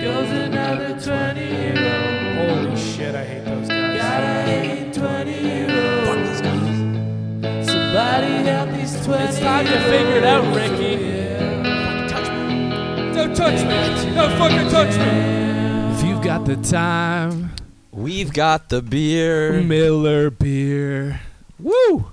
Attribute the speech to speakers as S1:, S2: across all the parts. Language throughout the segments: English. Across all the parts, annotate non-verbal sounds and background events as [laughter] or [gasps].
S1: goes another 20 year old.
S2: Holy shit, I hate those guys.
S1: Gotta hate 20 year olds. Somebody help these 20
S2: It's time to figure it out, Ricky. Yeah. Touch me. Don't touch me. Don't fucking touch me. If you've got the time,
S3: We've got the beer.
S2: Miller beer. Woo!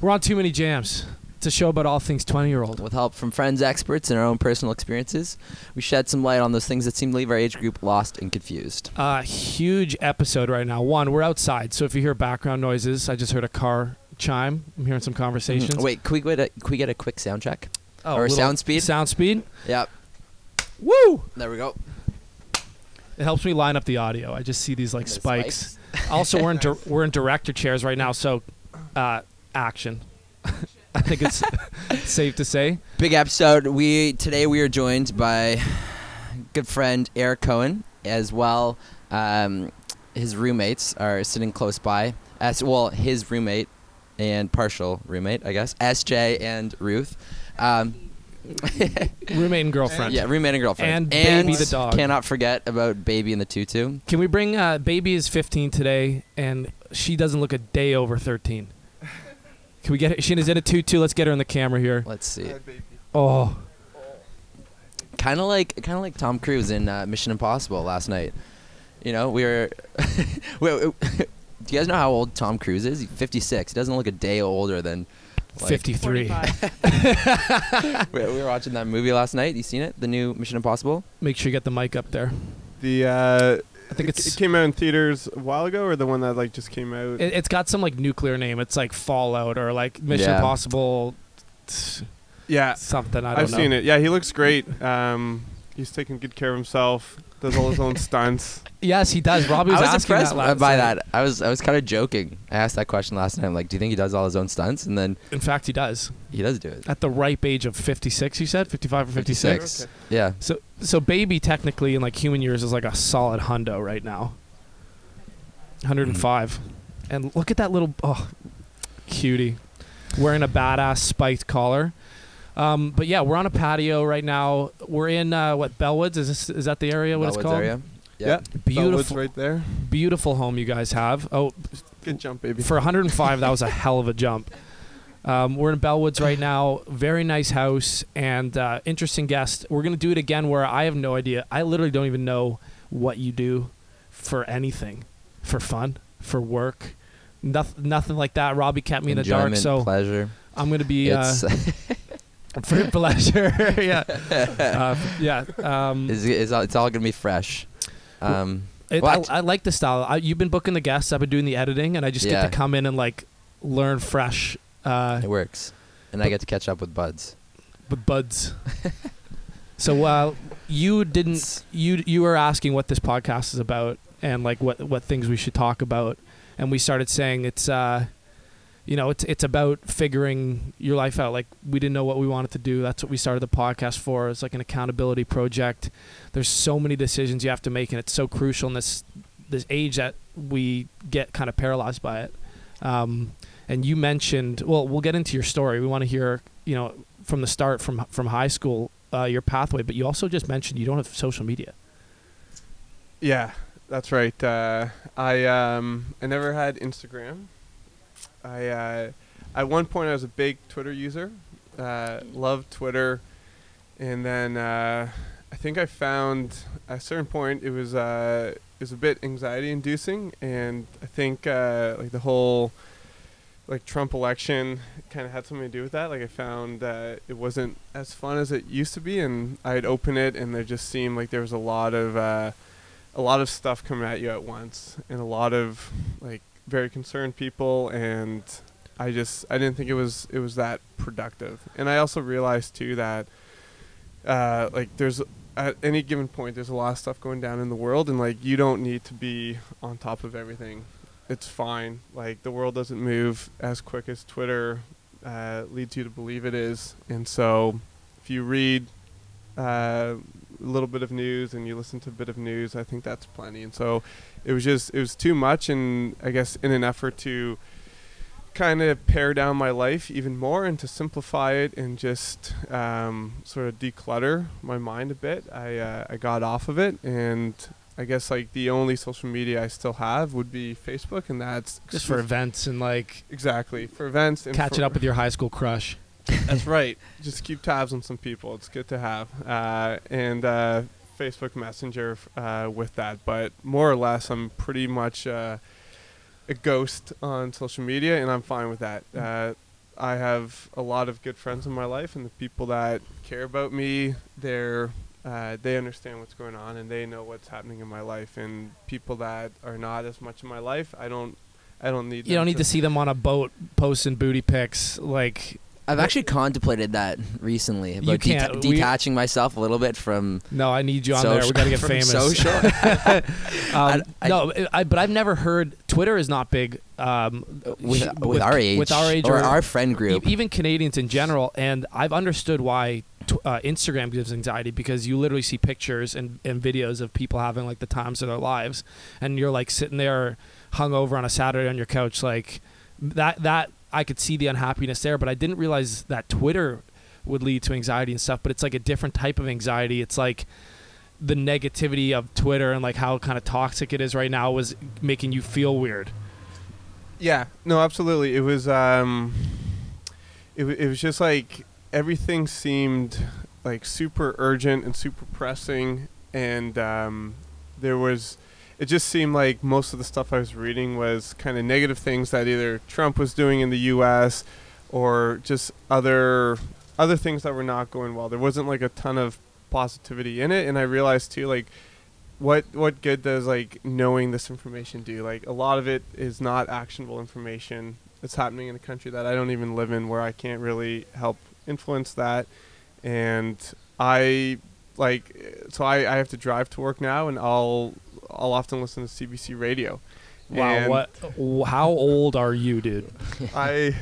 S2: We're on Too Many Jams. It's a show about all things 20 year old.
S3: With help from friends, experts, and our own personal experiences, we shed some light on those things that seem to leave our age group lost and confused.
S2: Uh, huge episode right now. One, we're outside, so if you hear background noises, I just heard a car chime. I'm hearing some conversations.
S3: Mhm. Wait, can we, get a, can we get a quick sound check?
S2: oh,
S3: or sound speed?
S2: Sound speed.
S3: Yep.
S2: Woo!
S3: There we go.
S2: It helps me line up the audio. I just see these like
S3: The
S2: spikes. also, we're in [laughs] dir- we're in director chairs right now, so uh, action. [laughs] I think it's [laughs] safe to say.
S3: Big episode. We today we are joined by good friend Eric Cohen as well. Um, his roommates are sitting close by. As well, his roommate and partial roommate, I guess, SJ and Ruth. Um, [laughs]
S2: Roommate and girlfriend.
S3: yeah, roommate and girlfriend.
S2: And Baby the dog.
S3: Cannot forget about Baby and the tutu.
S2: Can we bring uh, baby is 15 today, and she doesn't look a day over 13. Can we get her? She is in a tutu. Let's get her in the camera here.
S3: Let's see.
S2: Oh,
S3: Kind of like, kind of like Tom Cruise in uh, Mission Impossible last night. You know, we were. [laughs] we, we- [laughs] do you guys know how old Tom Cruise is? He's 56. He doesn't look a day older than. Like,
S2: 53. [laughs]
S3: we, we were watching that movie last night. You seen it? The new Mission Impossible.
S2: Make sure you get the mic up there.
S4: The uh,
S2: I think
S4: it,
S2: it's
S4: it came out in theaters a while ago, or the one that like just came out.
S2: it, it's got some like nuclear name. It's like Fallout or like Mission
S3: Yeah.
S2: Impossible
S4: yeah,
S2: something. I don't
S4: I've
S2: know.
S4: seen it. Yeah, he looks great. Um, he's taking good care of himself. Does all his own stunts. [laughs]
S2: Yes, he does. Robbie was,
S3: I was
S2: asking
S3: impressed
S2: that last
S3: by
S2: night.
S3: that. I was I was kind of joking. I asked that question last night. I'm like, do you think he does all his own stunts? And then
S2: In fact, he does.
S3: he does do it.
S2: At the ripe age of 56, you said 55 or 56.
S3: 56. Yeah.
S2: So, so baby technically in like human years is like a solid hundo right now. 105, mm-hmm. and look at that little oh, cutie, wearing a badass spiked collar. Um, but yeah, we're on a patio right now. We're in uh, what Bellwoods is this? Is that the area? What it's called?
S3: area.
S4: Yeah.
S2: Beautiful,
S4: Bellwood's right there.
S2: beautiful home you guys have. Oh,
S4: Good jump, baby.
S2: for 105, that was a hell of a jump. Um, we're in Bellwoods right now. Very nice house and uh, interesting guest. We're gonna do it again where I have no idea. I literally don't even know what you do for anything, for fun, for work, nothing, nothing like that. Robbie kept me in the dark, so
S3: pleasure.
S2: I'm gonna be uh,
S3: It's, [laughs]
S2: for pleasure. [laughs] yeah, [laughs] uh, yeah. Um,
S3: it's, it's, all, it's all gonna be fresh. Um,
S2: It? I, I like the style. I, you've been booking the guests. I've been doing the editing, and I just
S3: Yeah.
S2: get to come in and like learn fresh uh,
S3: it works, and I get to catch up with buds.
S2: with buds. [laughs] so uh, you didn't
S3: It's-
S2: you you were asking what this podcast is about and like what what things we should talk about, and we started saying it's uh, you know it's it's about figuring your life out. Like we didn't know what we wanted to do. That's what we started the podcast for. It's like an accountability project. There's so many decisions you have to make, and it's so crucial in this this age that we get kind of paralyzed by it. Um, and you mentioned, well, we'll get into your story. We want to hear, you know, from the start, from from high school, uh, your pathway. But you also just mentioned you don't have social media.
S4: Yeah, that's right. Uh, I um, I never had Instagram. I uh, at one point I was a big Twitter user. Uh, loved Twitter, and then uh, I think I found at a certain point it was uh, it was a bit anxiety inducing, and I think uh, like the whole like Trump election kind of had something to do with that. Like I found that it wasn't as fun as it used to be, and I'd open it, and there just seemed like there was a lot of uh, a lot of stuff coming at you at once, and a lot of like very concerned people, and I just I didn't think it was it was that productive, and I also realized too that uh, like there's at any given point there's a lot of stuff going down in the world, and like you don't need to be on top of everything. It's fine. Like the world doesn't move as quick as Twitter uh, leads you to believe it is, and so if you read uh, little bit of news and you listen to a bit of news, I think that's plenty. And so it was just it was too much, and I guess in an effort to kind of pare down my life even more and to simplify it and just um, sort of declutter my mind a bit. I uh, I got off of it and. I guess like the only social media I still have would be Facebook, and that's
S2: Just for events and like
S4: exactly for events and
S2: catching up with your high school crush.
S4: That's right. Just keep tabs on some people. It's good to have. Uh, and uh, Facebook Messenger uh, with that. But more or less, I'm pretty much uh, a ghost on social media, and I'm fine with that. Uh, I have a lot of good friends in my life, and the people that care about me, they're uh, they understand what's going on and they know what's happening in my life. And people that are not as much in my life, I don't, I don't need.
S2: You don't need to see them on a boat posting booty pics. Like
S3: I've actually contemplated that recently about deta-
S2: can't- we-
S3: detaching myself a little bit from
S2: no, I need you on there. We
S3: social-
S2: got to get famous.
S3: social. [laughs] [laughs]
S2: um,
S3: I-
S2: no, I, but I've never heard Twitter is not big um,
S3: with,
S2: sh-
S3: with, our age,
S2: with our age
S3: or,
S2: or-
S3: our friend group.
S2: Even Canadians in general. And I've understood why uh, Instagram gives anxiety because you literally see pictures and, and videos of people having like the times of their lives, and you're like sitting there hung over on a Saturday on your couch, like that. That I could see the unhappiness there, but I didn't realize that Twitter would lead to anxiety and stuff. But it's like a different type of anxiety. It's like the negativity of Twitter and like how kind of toxic it is right now was making you feel weird.
S4: Yeah, no, absolutely. It was um, it, it was just like everything seemed like super urgent and super pressing, and um, there was. It just seemed like most of the stuff I was reading was kind of negative things that either Trump was doing in the U.S. or just other other things that were not going well. There wasn't like a ton of positivity in it, and I realized too, like what what good does like knowing this information do? Like a lot of it is not actionable information. It's happening in a country that I don't even live in, where I can't really help influence that. And I like so I, I have to drive to work now, and I'll I'll often listen to CBC radio.
S2: Wow,
S4: And
S2: what? How old are you, dude?
S4: I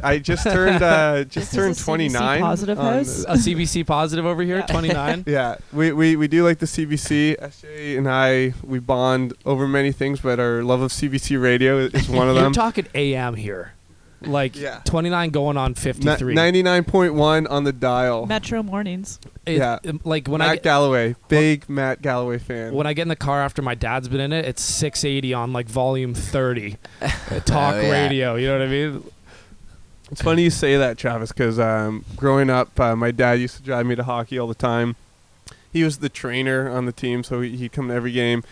S4: I just turned uh, [laughs] just
S5: This
S4: turned 29.
S5: positive
S4: on
S5: house?
S2: A CBC positive over here,
S5: Yeah.
S2: 29. [laughs]
S4: Yeah, we, we, we do like the CBC. SJ and I, we bond over many things, but our love of CBC radio is one of [laughs]
S2: You're
S4: them.
S2: talking AM here. Like
S4: Yeah.
S2: 29 going on
S4: Ni-
S2: 53.
S4: 99.1 on the dial.
S5: Metro mornings.
S2: It-
S4: yeah.
S2: um, Like when
S4: Matt
S2: I get,
S4: Galloway, big Matt Galloway fan.
S2: when I get in the car after my dad's been in it, it's 680 on like volume 30. [laughs] Uh, Talk
S3: Oh, yeah.
S2: radio, you know what I mean?
S4: It's funny you say that, Travis, because um, growing up, uh, my dad used to drive me to hockey all the time. He was the trainer on the team, so he- he'd come to every game,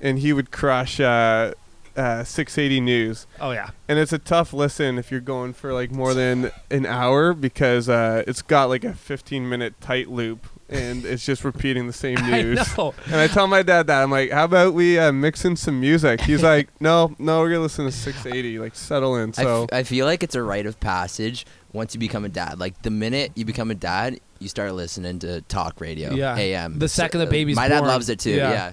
S4: and he would crush uh, uh, 680 News.
S2: Oh yeah.
S4: And it's a tough listen if you're going for like more than an hour because uh, it's got like a 15 minute tight loop and it's just repeating the same news. [laughs]
S2: I
S4: news.
S2: know.
S4: And I tell my dad that I'm like, how about we uh, mix in some music? He's [laughs] like, no, no, we're gonna listen to 680. Like settle in.
S3: I,
S4: So
S3: f- I feel like it's a rite of passage once you become a dad. Like the minute you become a dad, you start listening to talk radio.
S2: Yeah.
S3: AM.
S2: The second the
S3: uh,
S2: baby's
S3: my dad
S2: born,
S3: loves it too.
S2: yeah.
S3: Yeah.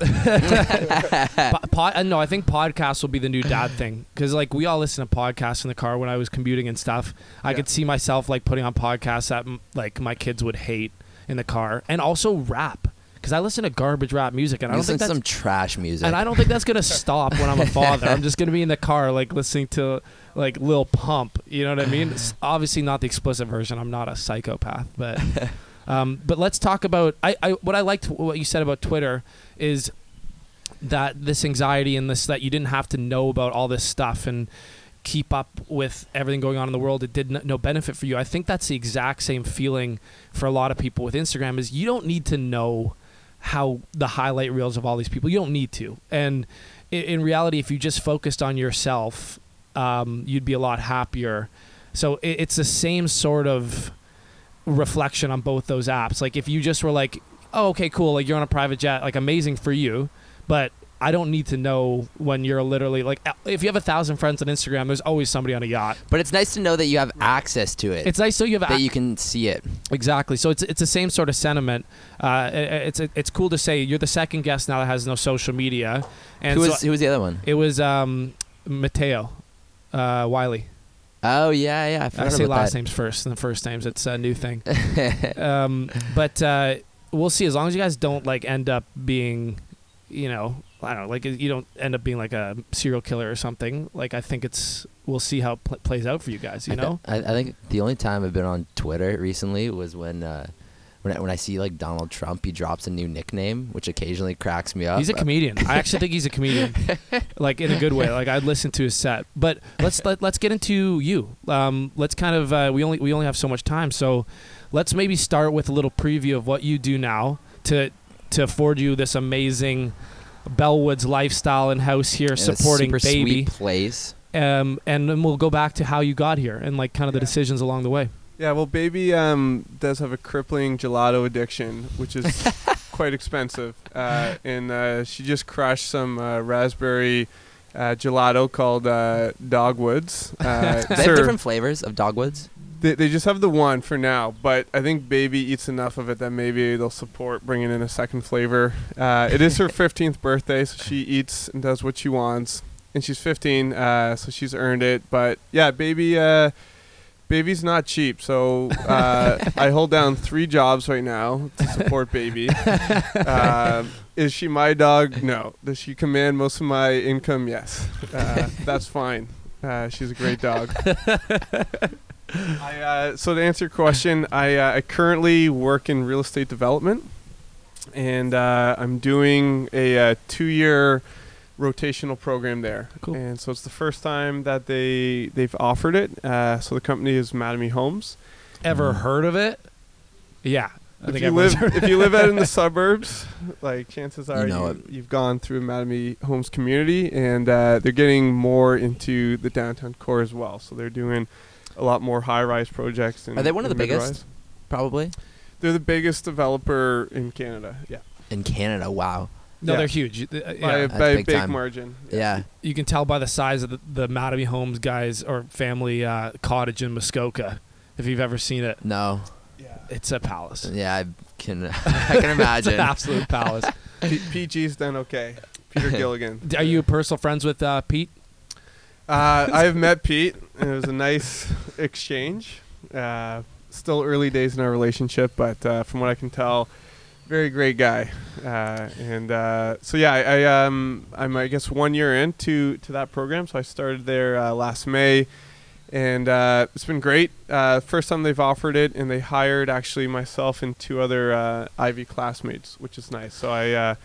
S2: Po- [laughs] pod, uh, no, I think podcasts will be the new dad thing because like we all listen to podcasts in the car when I was commuting and stuff. I
S4: Yeah.
S2: could see myself like putting on podcasts that like my kids would hate in the car, and also rap because I listen to garbage rap music, and I don't
S3: Listen
S2: think
S3: to
S2: that's
S3: some trash music.
S2: and I don't think that's gonna stop when I'm a father. I'm just gonna be in the car like listening to like Lil Pump. You know what I mean? [laughs] It's obviously not the explicit version. I'm not a psychopath, but um, but let's talk about I, I what I liked what you said about Twitter is that this anxiety and this that you didn't have to know about all this stuff and keep up with everything going on in the world it did no benefit for you. I think that's the exact same feeling for a lot of people with instagram is you don't need to know how the highlight reels of all these people. You don't need to. And in, reality if you just focused on yourself um, you'd be a lot happier. So it, it's the same sort of reflection on both those apps. Like if you just were like oh okay cool like you're on a private jet like amazing for you but I don't need to know when you're literally like if you have a thousand friends on Instagram, there's always somebody on a yacht.
S3: but it's nice to know that you have access to it.
S2: It's nice so you have
S3: that you can see it.
S2: exactly. So it's it's the same sort of sentiment. Uh, i- i- it's it's cool to say you're the second guest now that has no social media, and
S3: who
S2: so
S3: was who was the other one?
S2: it was um, Mateo uh, Wiley.
S3: Oh yeah, yeah. I
S2: I say last
S3: that.
S2: names first, and the first names it's a new thing. [laughs] um, but uh, we'll see. As long as you guys don't like end up being you know, I don't know, like you don't end up being like a serial killer or something. Like I think it's we'll see how it pl- plays out for you guys. You
S3: I
S2: know,
S3: I, I think the only time I've been on Twitter recently was when uh, when I, when I see like Donald Trump, he drops a new nickname, which occasionally cracks me up.
S2: he's a comedian. I actually think he's a comedian, [laughs] like in a good way. Like I'd listen to his set. But let's let, let's get into you. Um, let's kind of uh, we only we only have so much time, so let's maybe start with a little preview of what you do now to to afford you this amazing Bellwoods lifestyle and house here
S3: In
S2: supporting
S3: super
S2: baby.
S3: sweet place.
S2: um, and then we'll go back to how you got here and like kind of the decisions along the way.
S4: Yeah, well, baby um, does have a crippling gelato addiction, which is [laughs] quite expensive. Uh, and uh, she just crushed some uh, raspberry uh, gelato called uh, Dogwoods. [laughs] Uh,
S3: they have different flavors of dogwoods?
S4: They, they just have the one for now, but I think baby eats enough of it that maybe they'll support bringing in a second flavor. Uh, it is her [laughs] 15th birthday, so she eats and does what she wants. And she's 15, uh, so she's earned it. But yeah, baby, uh, baby's not cheap. So uh, I hold down three jobs right now to support baby. Um [laughs] is she my dog? No. Does she command most of my income? Yes. Uh, that's fine. Uh, she's a great dog. [laughs] I, uh, so to answer your question, I, uh, I currently work in real estate development, and uh, I'm doing a, uh two-year rotational program there.
S2: Cool.
S4: And so it's the first time that they they've offered it. Uh, so the company is Mattamy Homes.
S2: Ever
S3: Mm.
S2: heard of it? Yeah. I
S4: If
S2: think
S4: you live if you live out in the [laughs] suburbs, like chances are
S3: You know
S4: you, you've gone through Mattamy Homes community, and uh, they're getting more into the downtown core as well. So they're doing a lot more high-rise projects. And,
S3: Are they one of the biggest?
S4: mid-rise.
S3: Probably
S4: They're the biggest developer in Canada. Yeah,
S3: in Canada. Wow.
S2: No,
S4: Yeah.
S2: they're huge. You- uh,
S4: by,
S2: yeah.
S4: a,
S3: That's
S4: by a
S3: big
S4: big
S3: time.
S4: margin.
S3: Yeah.
S2: You can tell by the size of the, the Mattamy Homes guys or family uh, cottage in Muskoka. If you've ever seen it,
S3: No.
S4: yeah.
S2: it's a palace.
S3: Yeah, I can. [laughs] I [laughs] can
S2: it's
S3: imagine.
S2: an absolute palace.
S4: P- PG's done okay. Peter [laughs] Gilgan.
S2: Are you personal friends with uh, Pete?
S4: Uh, I've met Pete, and it was a nice exchange. Uh, still early days in our relationship, but uh, from what I can tell, very great guy. Uh, and uh, so yeah, I, I um I'm I guess one year into to that program. So I started there uh, last May, and it's been great. First time they've offered it, and they hired actually myself and two other Ivey classmates, which is nice. So I.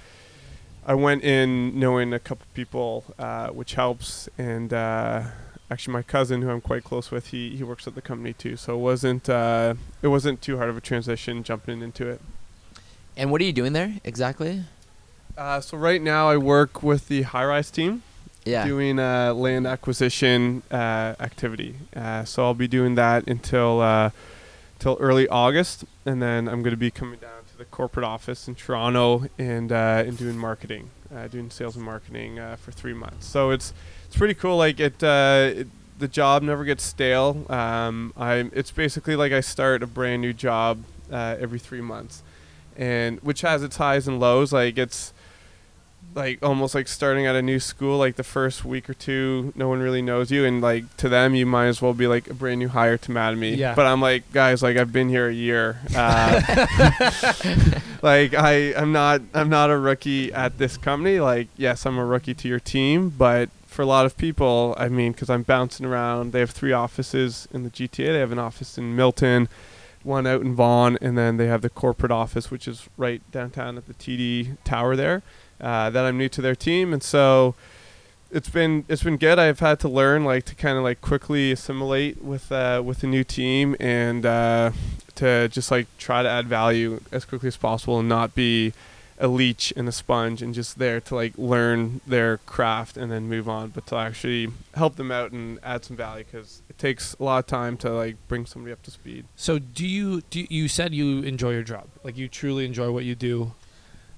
S4: I went in knowing a couple people, uh, which helps, and uh, actually my cousin, who I'm quite close with, he, he works at the company too. So it wasn't uh, it wasn't too hard of a transition jumping into it.
S3: And what are you doing there exactly?
S4: Uh, so right now I work with the high rise team
S3: Yeah.
S4: doing uh, land acquisition uh, activity. Uh, so I'll be doing that until uh, till early August, and then I'm going to be coming down to the corporate office in Toronto and uh, and doing marketing, uh, doing sales and marketing uh, for three months. So it's it's pretty cool. Like it, uh, it the job never gets stale. Um, I'm it's basically like I start a brand new job uh, every three months, and which has its highs and lows. Like it's like almost like starting at a new school like the first week or two no one really knows you and like to them you might as well be like a brand new hire to Mattamy
S2: Yeah.
S4: but i'm like guys like i've been here a year uh, [laughs] [laughs] like i i'm not i'm not a rookie at this company like yes i'm a rookie to your team but for a lot of people i mean because i'm bouncing around they have three offices in the gta they have an office in milton one out in Vaughan, and then they have the corporate office, which is right downtown at the TD Tower there. Uh, that I'm new to their team, and so it's been it's been good. I've had to learn like to kind of like quickly assimilate with uh, with a new team and uh, to just like try to add value as quickly as possible and not be a leech and a sponge and just there to like learn their craft and then move on, but to actually help them out and add some value because it takes a lot of time to like bring somebody up to speed.
S2: So do you do you, you said you enjoy your job? Like you truly enjoy what you do.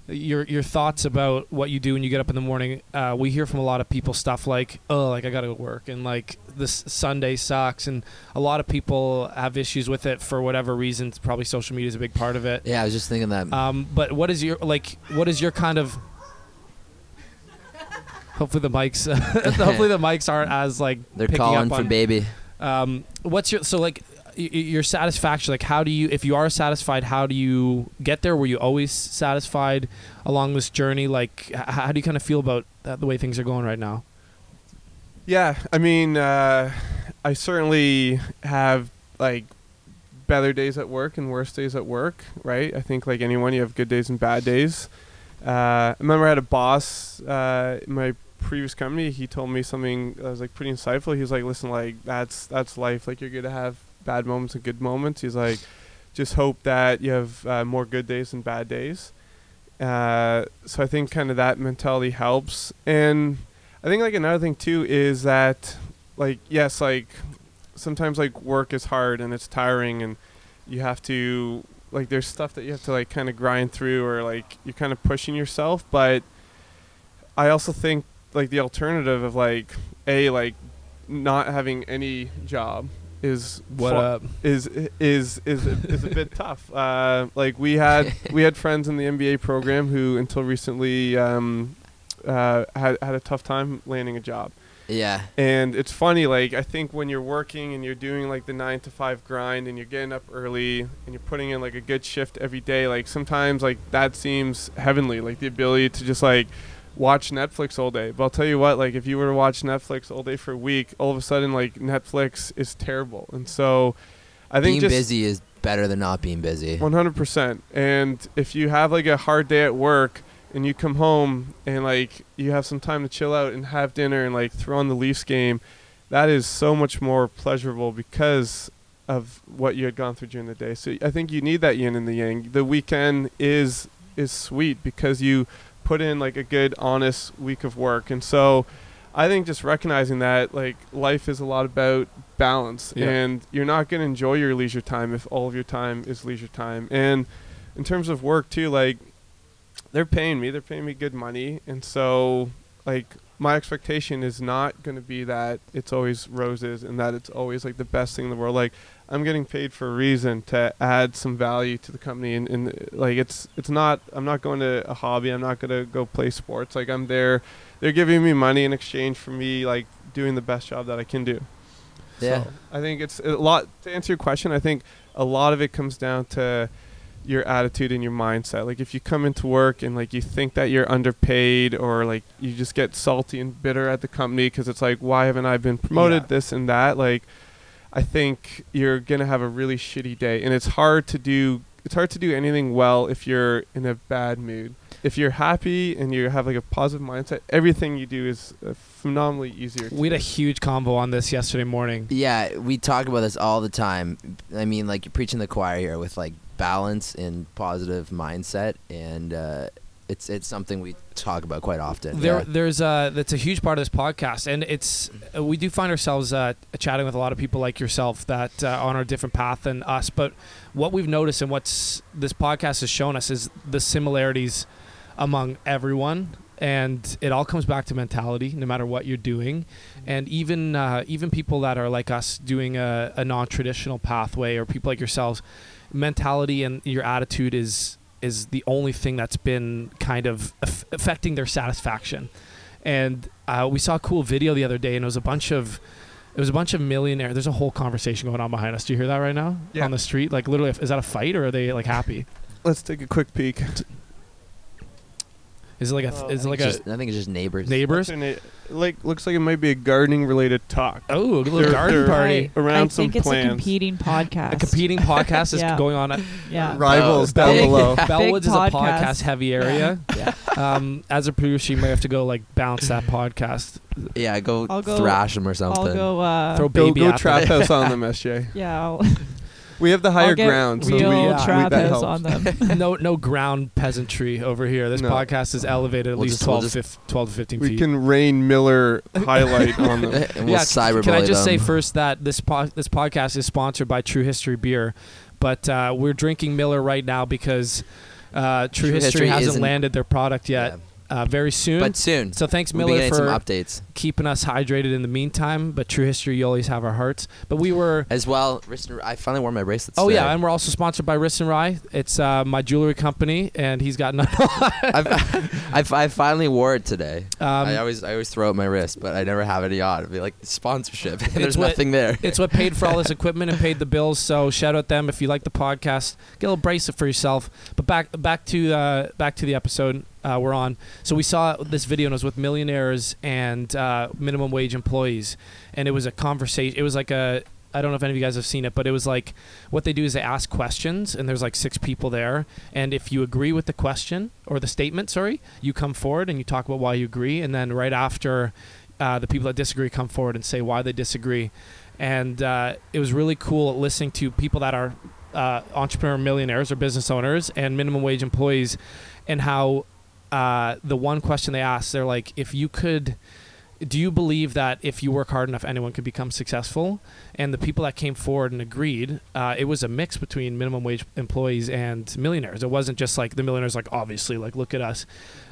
S2: Your your thoughts about what you do when you get up in the morning. Uh, we hear from a lot of people stuff like, "Oh, like I got to work," and like this Sunday sucks, and a lot of people have issues with it for whatever reasons. Probably social media is a big part of it.
S3: Yeah, I was just thinking that.
S2: Um, but what is your like? What is your kind of? Hopefully the mics. [laughs] hopefully the mics aren't as like
S3: They're
S2: picking
S3: calling for
S2: on-
S3: baby.
S2: um, what's your so like? Your satisfaction like how do you if you are satisfied how do you get there were you always satisfied along this journey like how do you kind of feel about that, the way things are going right now
S4: Yeah, I mean, uh, I certainly have like better days at work and worse days at work, right? I think like anyone, you have good days and bad days. Uh, I remember I had a boss uh, in my previous company. He told me something that was like pretty insightful. He was like, "Listen, like that's that's life. Like you're gonna have bad moments and good moments." He's like, "Just hope that you have uh, more good days than bad days." Uh, so I think kind of that mentality helps, and I think like another thing too is that like yes, like sometimes like work is hard and it's tiring and you have to like there's stuff that you have to like kind of grind through or like you're kind of pushing yourself, but I also think like the alternative of like a like not having any job is
S2: what
S4: fu-
S2: up
S4: is is is is a bit tough. [laughs] Uh, like we had we had friends in the MBA program who until recently um, uh, had had a tough time landing a job.
S3: Yeah.
S4: And it's funny, like I think when you're working and you're doing like the nine to five grind and you're getting up early and you're putting in like a good shift every day, like sometimes like that seems heavenly, like the ability to just like watch Netflix all day. But I'll tell you what, like if you were to watch Netflix all day for a week, all of a sudden like Netflix is terrible. And so I think
S3: being
S4: just
S3: busy is better than not being busy.
S4: one hundred percent. And if you have like a hard day at work and you come home and like you have some time to chill out and have dinner and like throw on the Leafs game, that is so much more pleasurable because of what you had gone through during the day. So I think you need that yin and the yang. The weekend is is sweet because you put in like a good honest week of work. And so I think just recognizing that like life is a lot about balance
S2: Yeah.
S4: and you're not going to enjoy your leisure time if all of your time is leisure time. And in terms of work too, like they're paying me, they're paying me good money. And so like my expectation is not going to be that it's always roses and that it's always like the best thing in the world. Like I'm getting paid for a reason to add some value to the company and, and like it's it's not I'm not going to a hobby. I'm not going to go play sports. Like I'm there they're giving me money in exchange for me like doing the best job that I can do.
S3: Yeah.
S4: So I think it's a lot to answer your question, I think a lot of it comes down to your attitude and your mindset. Like if you come into work and like you think that you're underpaid or like you just get salty and bitter at the company because it's like why haven't I been promoted
S2: Yeah.
S4: this and that like I think you're going to have a really shitty day and it's hard to do it's hard to do anything well if you're in a bad mood. If you're happy and you have like a positive mindset, everything you do is uh, phenomenally easier.
S2: we had a huge combo on this yesterday morning
S3: Yeah, we talk about this all the time. I mean, like you're preaching the choir here with like balance and positive mindset, and uh, it's it's something we talk about quite often.
S2: there
S3: yeah.
S2: there's uh that's a huge part of this podcast and it's uh, we do find ourselves uh chatting with a lot of people like yourself that uh, on a different path than us but what we've noticed and what's this podcast has shown us is the similarities among everyone and it all comes back to mentality no matter what you're doing and even uh, even people that are like us doing a, a non-traditional pathway or people like yourselves mentality and your attitude is is the only thing that's been kind of aff- affecting their satisfaction. And uh, we saw a cool video the other day and it was a bunch of it was a bunch of millionaire there's a whole conversation going on behind us. Do you hear that right now?
S4: Yeah.
S2: on the street? Like literally is that a fight or are they like happy?
S4: Let's take a quick peek.
S2: Is it like a
S4: Oh,
S2: is it
S3: I
S2: like
S3: think
S2: a
S3: it's just, I think it's just neighbors.
S2: neighbors
S4: What's their na- like looks like it might be a gardening related talk.
S2: oh a little
S4: They're-
S2: garden
S4: they're-
S2: party
S5: I,
S4: around
S5: I
S4: some
S5: think it's
S4: plans.
S5: a competing podcast.
S2: a competing podcast is [laughs]
S5: Yeah.
S2: going on at [laughs]
S5: Yeah.
S4: Rivals
S2: Bell-
S4: down
S5: Big-
S4: below. [laughs]
S2: Bellwoods is a
S5: podcast.
S2: podcast heavy area.
S3: Yeah.
S2: Um, as a producer, you might have to go like bounce that podcast.
S3: yeah, go,
S5: I'll go-
S3: thrash them or something.
S5: I'll go. Uh,
S2: Throw
S4: Go
S2: baby
S4: go
S2: at
S4: trap house on them, SJ.
S5: yeah. I'll,
S4: We have the higher
S5: I'll get
S4: ground, so we,
S5: real
S4: we
S2: yeah,
S5: trap
S4: that helps.
S5: on them. [laughs] [laughs]
S2: no, no ground peasantry over here. This
S4: No.
S2: podcast is elevated at
S3: We'll
S2: least
S3: just- we'll
S2: 12,
S3: just-
S2: fif- 12 to 15
S4: We
S2: feet.
S4: can rain Miller highlight [laughs] on them.
S3: and we'll
S2: yeah,
S3: cyberbully
S2: can I just say
S3: them.
S2: first that this po- this podcast is sponsored by True History Beer, but uh, we're drinking Miller right now because uh, True,
S3: True
S2: History,
S3: History
S2: hasn't
S3: isn't-
S2: landed their product yet.
S3: Yeah.
S2: Uh, very soon.
S3: But soon.
S2: so thanks,
S3: we'll
S2: Miller, for
S3: updates
S2: keeping us hydrated in the meantime. But True History, you always have our hearts. But we were.
S3: as well. Wrist and- I finally wore my bracelets.
S2: Oh
S3: today.
S2: yeah, and we're also sponsored by Wrist and Rye. It's uh, my jewelry company, and he's got none. [laughs]
S3: I've, I finally wore it today.
S2: um,
S3: I always I always throw out my wrist, but I never have any on. It'd be like sponsorship. [laughs] There's
S2: what-
S3: nothing there.
S2: it's what paid for all this [laughs] equipment and paid the bills. So shout out them if you like the podcast. Get a little bracelet for yourself. But back back to uh, back to the episode uh, we're on. So we saw this video and it was with millionaires and uh, minimum wage employees, and it was a conversation. It was like a I don't know if any of you guys have seen it, but it was like what they do is they ask questions, and there's like six people there, and if you agree with the question or the statement, sorry, you come forward and you talk about why you agree, and then right after, uh, the people that disagree come forward and say why they disagree, and uh, it was really cool listening to people that are uh, entrepreneur millionaires or business owners and minimum wage employees, and how uh, the one question they asked, they're like, if you could. Do you believe that if you work hard enough, anyone could become successful? And the people that came forward and agreed, uh, it was a mix between minimum wage employees and millionaires. It wasn't just like the millionaires, like obviously, like look at us.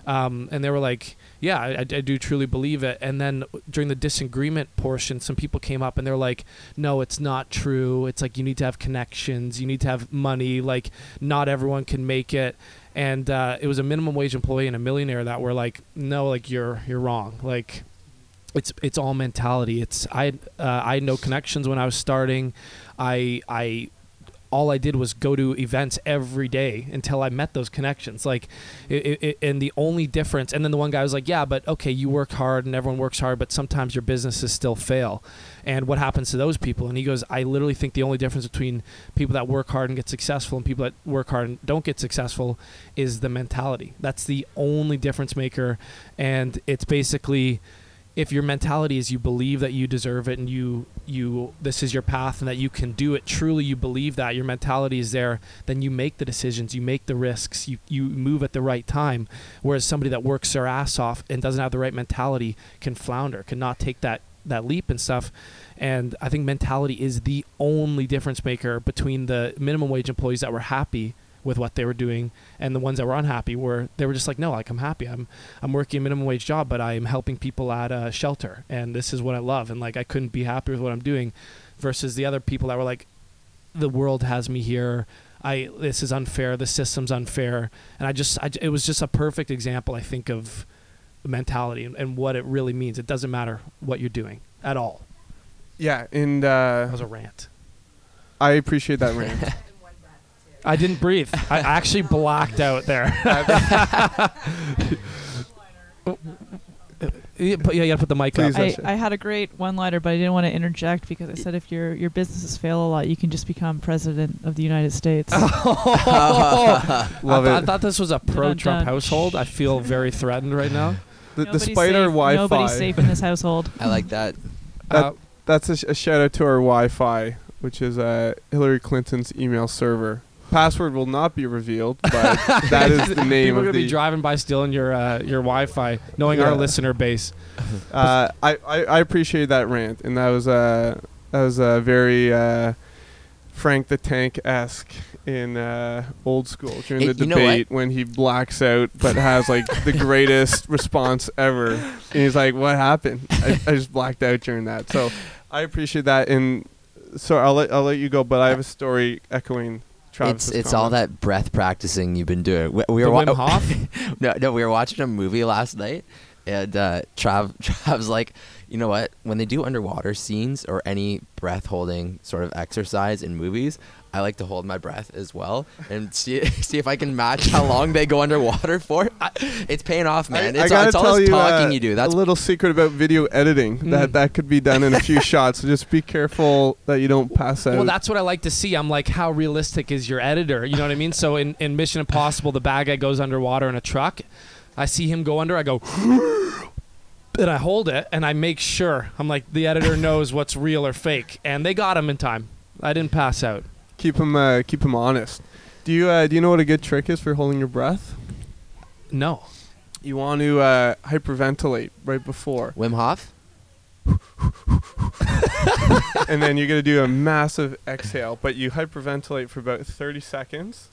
S2: Um, and they were like, yeah, I, I do truly believe it. And then during the disagreement portion, some people came up and they're like, no, it's not true. It's like you need to have connections, you need to have money. Like not everyone can make it. And uh, it was a minimum wage employee and a millionaire that were like, no, like you're you're wrong. Like it's it's all mentality. It's I uh, I had no connections when I was starting. I I all I did was go to events every day until I met those connections. Like, it, it, and the only difference, and then the one guy was like, "Yeah, but okay, you work hard and everyone works hard, but sometimes your businesses still fail." And what happens to those people? And he goes, "I literally think the only difference between people that work hard and get successful and people that work hard and don't get successful is the mentality. That's the only difference maker, and it's basically." If your mentality is you believe that you deserve it and you you this is your path and that you can do it truly you believe that your mentality is there then you make the decisions you make the risks you you move at the right time. Whereas somebody that works their ass off and doesn't have the right mentality can flounder cannot take that that leap and stuff. And i think mentality is the only difference maker between the minimum wage employees that were happy with what they were doing and the ones that were unhappy were they were just like no like i'm happy. I'm i'm working a minimum wage job but i'm helping people at a shelter and this is what i love and like i couldn't be happy with what i'm doing versus the other people that were like the world has me here. I this is unfair. The system's unfair. And i just I, it was just a perfect example i think of mentality and, and what it really means. It doesn't matter what you're doing at all.
S4: Yeah, and
S2: that
S4: uh,
S2: was a rant.
S4: I appreciate that rant. [laughs]
S2: i didn't breathe i actually blacked out there [laughs] yeah, put- yeah, you gotta put the mic
S4: Please,
S2: up.
S5: I, I had a great one-liner, but I didn't want to interject because I said if your your businesses fail a lot, you can just become president of the United States. [laughs] [laughs]
S4: Love
S2: I, thought, I
S4: it.
S2: thought this was a pro-Trump
S5: Dun-dun-dun.
S2: I feel very threatened right now.
S4: The,
S5: Nobody's
S4: despite our
S5: safe-
S4: Wi-Fi,
S5: Nobody's safe in this household.
S3: I like that.
S4: That-
S2: Uh,
S4: that's a, sh- a shout out to our Wi-Fi, which is uh, Hillary Clinton's email server. Password will not be revealed, but that is [laughs] the name
S2: People are
S4: of
S2: gonna
S4: the.
S2: be driving by stealing your uh, your Wi-Fi, knowing our listener base.
S4: uh, I, I I appreciate that rant, and that was uh, that was uh, very uh, Frank the Tank esque in uh, old school during
S3: Hey,
S4: the
S3: you know what?
S4: debate when he blacks out but has like the [laughs] greatest response ever, and he's like, "What happened? I, I just blacked out during that." So I appreciate that, and so I'll let I'll let you go, but I have a story echoing. Travis's
S3: it's it's all
S4: comments.
S3: that breath practicing you've been doing. We, we were wa-
S2: Wim [laughs] Hof?
S3: no, no, we were watching a movie last night, and uh, Trav [laughs] Trav's like, you know what? When they do underwater scenes or any breath holding sort of exercise in movies, I like to hold my breath as well and see [laughs] see if I can match how long they go underwater for. I, it's paying off, man.
S4: I,
S3: it's
S4: I
S3: all,
S4: gotta
S3: it's all
S4: tell
S3: this
S4: you,
S3: talking
S4: uh,
S3: you do. That's
S4: a little secret about video editing that
S2: Mm.
S4: that could be done in a few [laughs] shots. So just be careful that you don't pass out.
S2: Well, that's what I like to see. I'm like, how realistic is your editor? You know what I mean? So in, in Mission Impossible, the bad guy goes underwater in a truck. I see him go under. I go, [gasps] and I hold it, and I make sure. I'm like, the editor knows what's real or fake, and they got him in time. I didn't pass out.
S4: Keep him uh, keep him honest. Do you uh, do you know what a good trick is for holding your breath?
S2: No.
S4: You want to uh, hyperventilate right before,
S3: Wim Hof. [laughs]
S4: and then you're gonna do a massive exhale. But you hyperventilate for about 30 seconds,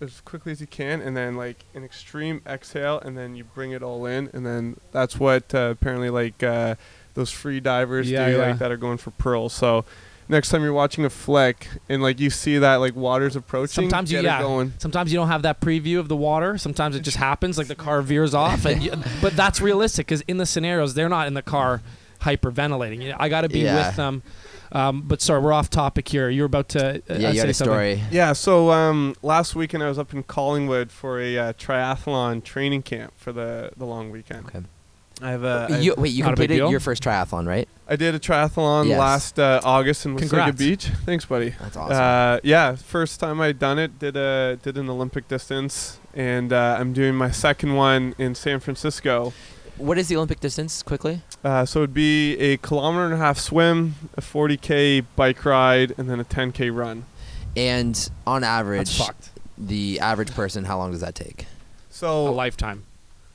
S4: as quickly as you can, and then like an extreme exhale, and then you bring it all in, and then that's what uh, apparently like uh, those free divers
S2: Yeah,
S4: do,
S2: yeah.
S4: like that are going for pearls. So next time you're watching a flick and like you see that like water's approaching,
S2: Sometimes you-
S4: get
S2: yeah.
S4: it going.
S2: Sometimes you don't have that preview of the water. Sometimes it just happens, like the car veers off. And you, [laughs] but that's realistic because in the scenarios, they're not in the car hyperventilating. I got to be
S3: Yeah.
S2: with them. Um, but sorry, we're off topic here. You're about to uh,
S3: yeah, you
S2: say
S3: had a
S2: something.
S3: story.
S4: Yeah, so um, last weekend I was up in Collingwood for a uh, triathlon training camp for the the long weekend.
S3: Okay.
S4: I have a I-
S3: you, wait, you
S2: a
S3: completed your first triathlon, right?
S4: I did a triathlon
S3: Yes.
S4: last uh, August in Wasaga Beach. [laughs] Thanks, buddy.
S3: That's awesome.
S4: Uh, yeah, first time I'd done it. Did a did an Olympic distance, and uh, I'm doing my second one in San Francisco.
S3: what is the Olympic distance, quickly?
S4: Uh, so it'd be a kilometer and a half swim, a 40k bike ride, and then a 10k run.
S3: And on average,
S2: fucked.
S3: the average person, how long does that take?
S2: So A
S4: So
S2: lifetime.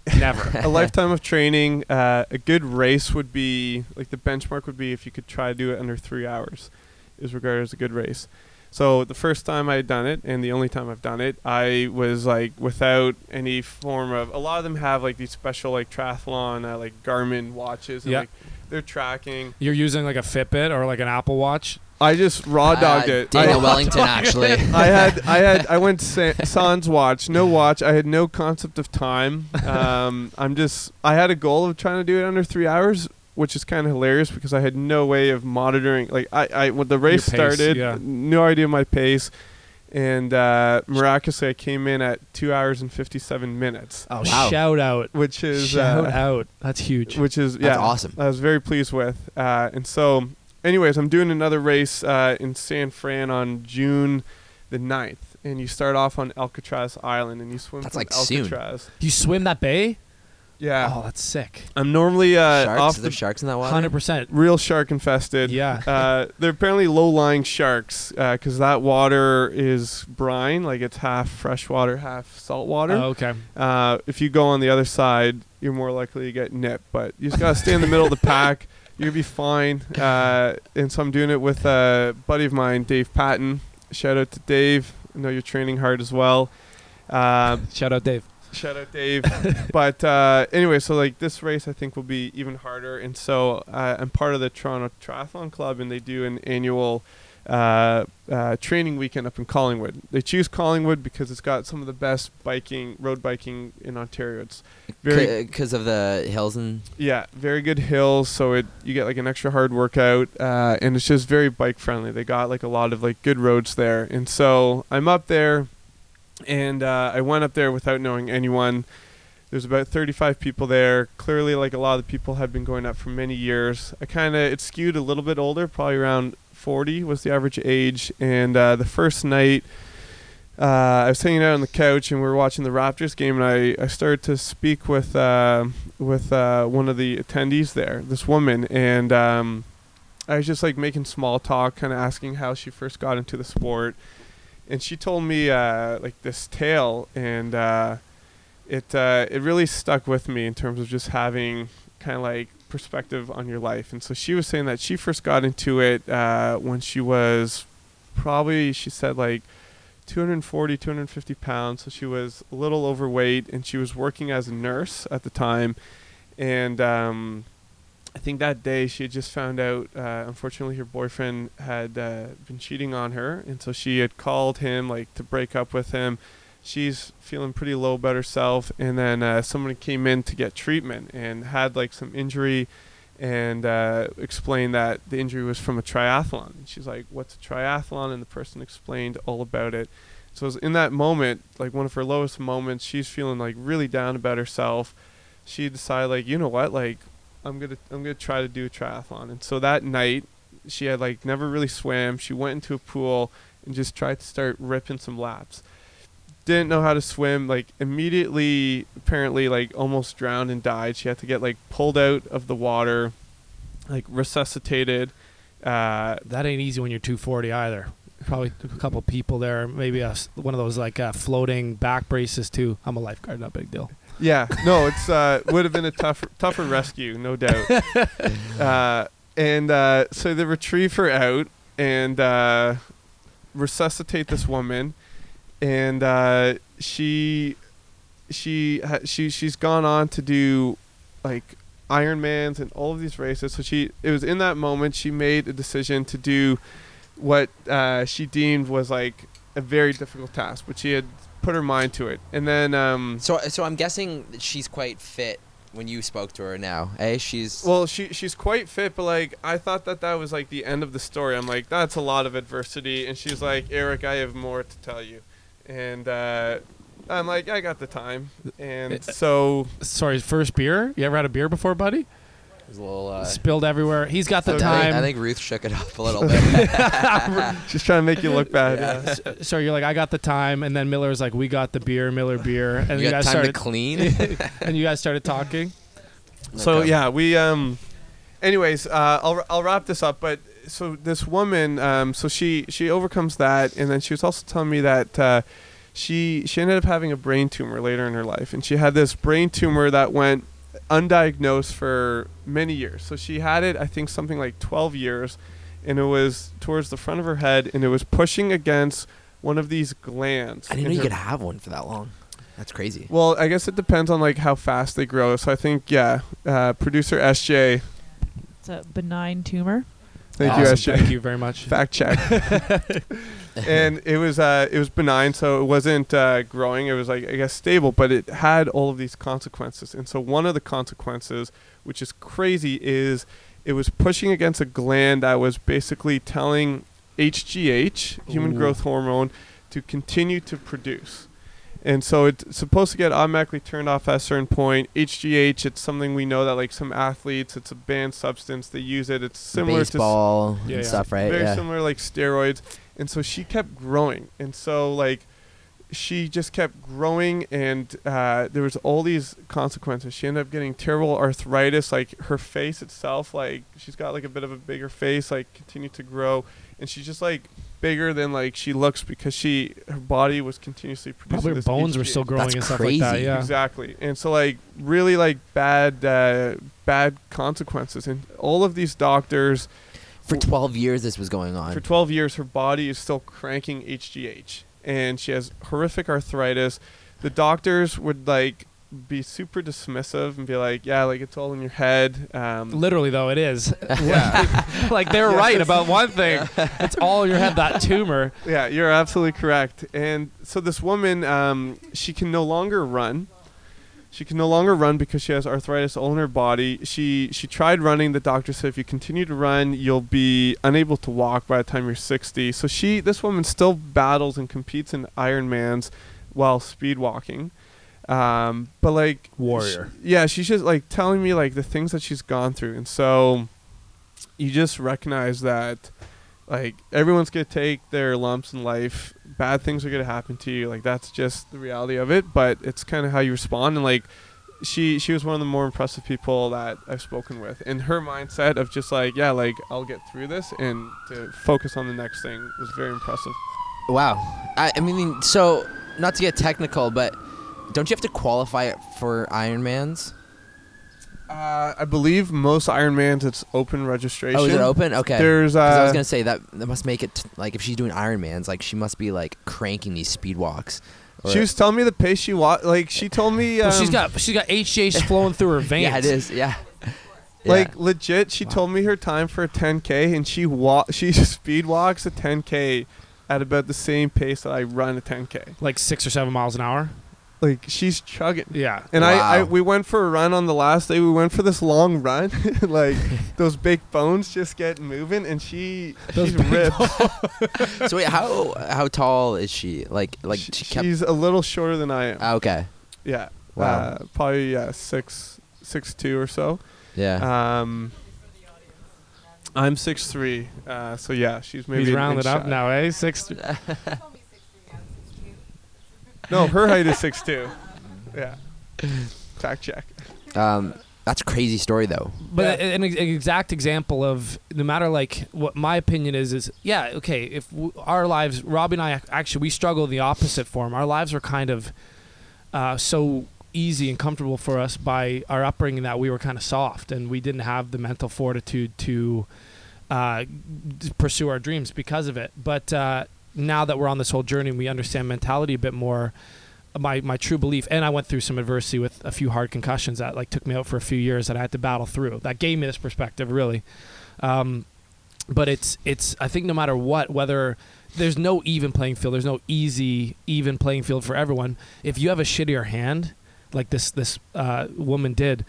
S2: [laughs] Never.
S4: a lifetime of training. Uh, a good race would be like the benchmark would be if you could try to do it under three hours, is regarded as a good race. So the first time I had done it, and the only time I've done it, I was like without any form of. A lot of them have like these special like triathlon uh, like Garmin watches, and
S2: Yeah.
S4: like they're tracking.
S2: You're using like a Fitbit or like an Apple Watch.
S4: I just raw dogged
S3: Uh,
S4: it.
S3: Daniel
S4: I, [laughs]
S3: Wellington, actually. [laughs]
S4: I had I had I went [laughs] sa- sans watch, no watch. I had no concept of time. Um, I'm just I had a goal of trying to do it under three hours, which is kind of hilarious because I had no way of monitoring. Like I, I when the race
S2: pace,
S4: started,
S2: yeah.
S4: no idea my pace, and uh, miraculously I came in at two hours and fifty seven minutes,
S2: Oh,
S3: Wow.
S2: shout out.
S4: which is
S2: Shout
S4: uh,
S2: out. That's huge.
S4: which is
S3: That's
S4: yeah
S3: awesome.
S4: I was very pleased with. Uh, and so, anyways, I'm doing another race uh, in San Fran on June the 9th. And you start off on Alcatraz Island and you swim
S3: That's
S4: from
S3: like soon.
S4: Alcatraz.
S2: You swim that bay?
S4: Yeah.
S2: Oh, that's sick.
S4: I'm normally uh,
S3: sharks?
S4: off
S3: Is there
S4: the
S3: sharks in that water?
S2: Hundred percent.
S4: real shark infested.
S2: Yeah.
S4: Uh, they're apparently low lying sharks because that water is brine, like it's half fresh water, half salt water.
S2: Oh, okay.
S4: Uh, if you go on the other side, you're more likely to get nipped. But you just gotta stay in the middle of the [laughs] pack. You'll be fine. Uh, and so I'm doing it with a buddy of mine, Dave Patton. Shout out to Dave. I know you're training hard as well. Uh, [laughs]
S2: Shout out, Dave.
S4: shout out Dave. but uh, anyway, so like this race, I think will be even harder. And so uh, I'm part of the Toronto Triathlon Club, and they do an annual uh, uh, training weekend up in Collingwood. They choose Collingwood because it's got some of the best biking, road biking in Ontario. It's very
S3: Because of the hills and
S4: yeah, very good hills. So it you get like an extra hard workout, uh, and it's just very bike friendly. They got like a lot of like good roads there, and so I'm up there, and uh, I went up there without knowing anyone. There's about 35 people there. Clearly, like a lot of the people have been going up for many years. I kind of it skewed a little bit older, probably around 40 was the average age. And uh, the first night, uh, I was hanging out on the couch and we were watching the Raptors game, and I, I started to speak with uh, with uh, one of the attendees there, this woman, and um, I was just like making small talk, kind of asking how she first got into the sport, and she told me uh, like this tale, and uh, it uh, it really stuck with me in terms of just having kind of like perspective on your life, and so she was saying that she first got into it uh, when she was probably she said like 240 250 pounds. So she was a little overweight and she was working as a nurse at the time. And um, i think that day she had just found out uh, unfortunately her boyfriend had uh, been cheating on her. And so she had called him like to break up with him she's feeling pretty low about herself and then uh, someone came in to get treatment and had like some injury and uh, explained that the injury was from a triathlon. And she's like, "What's a triathlon?" And the person explained all about it. So it was in that moment, like one of her lowest moments, she's feeling like really down about herself. She decided, like, you know what, like, I'm gonna I'm gonna try to do a triathlon. And so that night, she had like never really swam. She went into a pool and just tried to start ripping some laps. Didn't know how to swim. Like immediately, apparently, like almost drowned and died. She had to get like pulled out of the water, like resuscitated. Uh,
S2: That ain't easy when you're 240 either. Probably a couple people there, maybe a one of those like uh, floating back braces too. I'm a lifeguard, not a big deal.
S4: yeah, [laughs] no, it's uh, would have been a tougher tougher rescue, no doubt. [laughs] uh, and uh, so they retrieve her out and uh, resuscitate this woman. And uh, she she ha- she she's gone on to do like Ironmans and all of these races. So she it was in that moment she made a decision to do what uh, she deemed was like a very difficult task, but she had put her mind to it. And then um,
S3: So so I'm guessing that she's quite fit when you spoke to her now. Eh? She's
S4: Well, she she's quite fit, but like I thought that that was like the end of the story. I'm like, that's a lot of adversity, and she's like, Eric, I have more to tell you, and uh, I'm like, I got the time, and so
S2: Sorry, first beer. You ever had a beer before, buddy?
S3: There's a little. Uh,
S2: Spilled everywhere. He's got the
S4: So
S3: I think,
S2: time.
S3: I think Ruth shook it up a little [laughs] bit. [laughs]
S4: she's trying to make you look bad.
S3: Yeah.
S4: Yeah.
S2: S- so you're like, I got the time, and then Miller's like, we got the beer, Miller beer, [laughs] and
S3: you
S2: you,
S3: got
S2: guys
S3: time
S2: started
S3: to clean.
S2: and you guys started talking.
S4: So
S3: Okay.
S4: yeah, we um. Anyways, uh, I'll I'll wrap this up, but so this woman, um, so she she overcomes that, and then she was also telling me that. Uh, she she ended up having a brain tumor later in her life and she had this brain tumor that went undiagnosed for many years so she had it i think something like 12 years and it was towards the front of her head and it was pushing against one of these glands
S3: I didn't
S4: in
S3: know you could have one for that long. That's crazy.
S4: well i guess it depends on like how fast they grow so i think yeah uh, producer sj
S5: It's a benign tumor.
S4: Thank you
S2: Awesome.
S4: sj
S2: Thank you very much.
S4: fact check [laughs] and it was uh, it was benign, so it wasn't uh, growing. It was like I guess stable, but it had all of these consequences. And so one of the consequences, which is crazy, is it was pushing against a gland that was basically telling HGH, human
S2: Ooh.
S4: growth hormone, to continue to produce. And so it's supposed to get automatically turned off at a certain point. HGH, it's something we know that like some athletes, it's a banned substance. They use it. It's similar to s-
S3: Baseball
S2: Yeah,
S3: and
S2: yeah.
S3: stuff, right?
S4: very
S3: yeah.
S4: similar like steroids and so she kept growing and so like she just kept growing and uh, there was all these consequences she ended up getting terrible arthritis like her face itself like she's got like a bit of a bigger face like continued to grow and she's just like bigger than like she looks because she her body was continuously producing
S2: Probably her
S4: this
S2: bones were still growing
S3: That's
S2: and stuff like that.
S3: crazy.
S2: Yeah.
S4: Exactly. And so like really like bad uh, bad consequences and all of these doctors
S3: For 12 years, this was going on.
S4: for 12 years her body is still cranking HGH and she has horrific arthritis. The doctors would like be super dismissive and be like, "Yeah, like it's all in your head." Um,
S2: Literally though, it is. [laughs] [laughs]
S4: yeah,
S2: like they're
S4: Yes.
S2: right about one [laughs] thing. It's all in your head. That tumor.
S4: yeah, you're absolutely correct. And so this woman, um, she can no longer run. She can no longer run because she has arthritis all in her body. She she tried running. The doctor said if you continue to run, you'll be unable to walk by the time you're 60. So she this woman still battles and competes in Ironmans while speed walking. Um, but like
S2: Warrior.
S4: sh- yeah, she's just like telling me like the things that she's gone through, and so you just recognize that like everyone's gonna take their lumps in life. Bad things are gonna happen to you. Like that's just the reality of it. But it's kind of how you respond. And like she she was one of the more impressive people that I've spoken with. And her mindset of just like yeah, like I'll get through this and to focus on the next thing was very impressive.
S3: Wow. I, I mean, so not to get technical, but don't you have to qualify it for Ironmans?
S4: Uh, I believe most Ironmans it's open registration.
S3: Oh, is it open? Okay.
S4: There's uh,
S3: 'Cause I was gonna say that that must make it t- like if she's doing Ironmans, like she must be like cranking these speed walks. Or-
S4: she was telling me the pace she walked. Like she told me, um,
S2: Well, she's got she's got HJ's flowing through her veins. [laughs]
S3: Yeah, it is. Yeah. [laughs]
S4: like
S3: Yeah.
S4: legit. She
S3: Wow.
S4: told me her time for a 10k, and she wa- [laughs] she speed walks a 10k at about the same pace that I run a 10k.
S2: like six or seven miles an hour.
S4: Like she's chugging.
S2: Yeah.
S4: And I, I we went for a run on the last day. We went for this long run, [laughs] like [laughs] those big bones just get moving, and she
S2: Those
S4: she's ripped. [laughs]
S3: so wait, how how tall is she? Like like
S4: Sh-
S3: she kept.
S4: she's a little shorter than I am.
S3: Ah, okay.
S4: yeah,
S3: Wow.
S4: uh, probably yeah six six two or so.
S3: Yeah.
S4: Um, I'm six three, uh, so yeah, she's maybe
S2: He's
S4: an
S2: rounded
S4: inch
S2: up
S4: shy.
S2: now, eh? Six.
S4: No, her height is six two. Yeah, fact check.
S3: um, that's a crazy story though.
S2: But
S4: Yeah.
S2: an, an exact example of no matter like what my opinion is is yeah okay if w- our lives Robbie and I actually we struggle in the opposite form our lives were kind of uh, so easy and comfortable for us by our upbringing that we were kind of soft and we didn't have the mental fortitude to uh, pursue our dreams because of it but uh, now that we're on this whole journey, and we understand mentality a bit more. My my true belief, and I went through some adversity with a few hard concussions that like took me out for a few years that I had to battle through. That gave me this perspective, really. Um, but it's it's I think no matter what, whether there's no even playing field, there's no easy even playing field for everyone. If you have a shittier hand, like this this uh, woman did,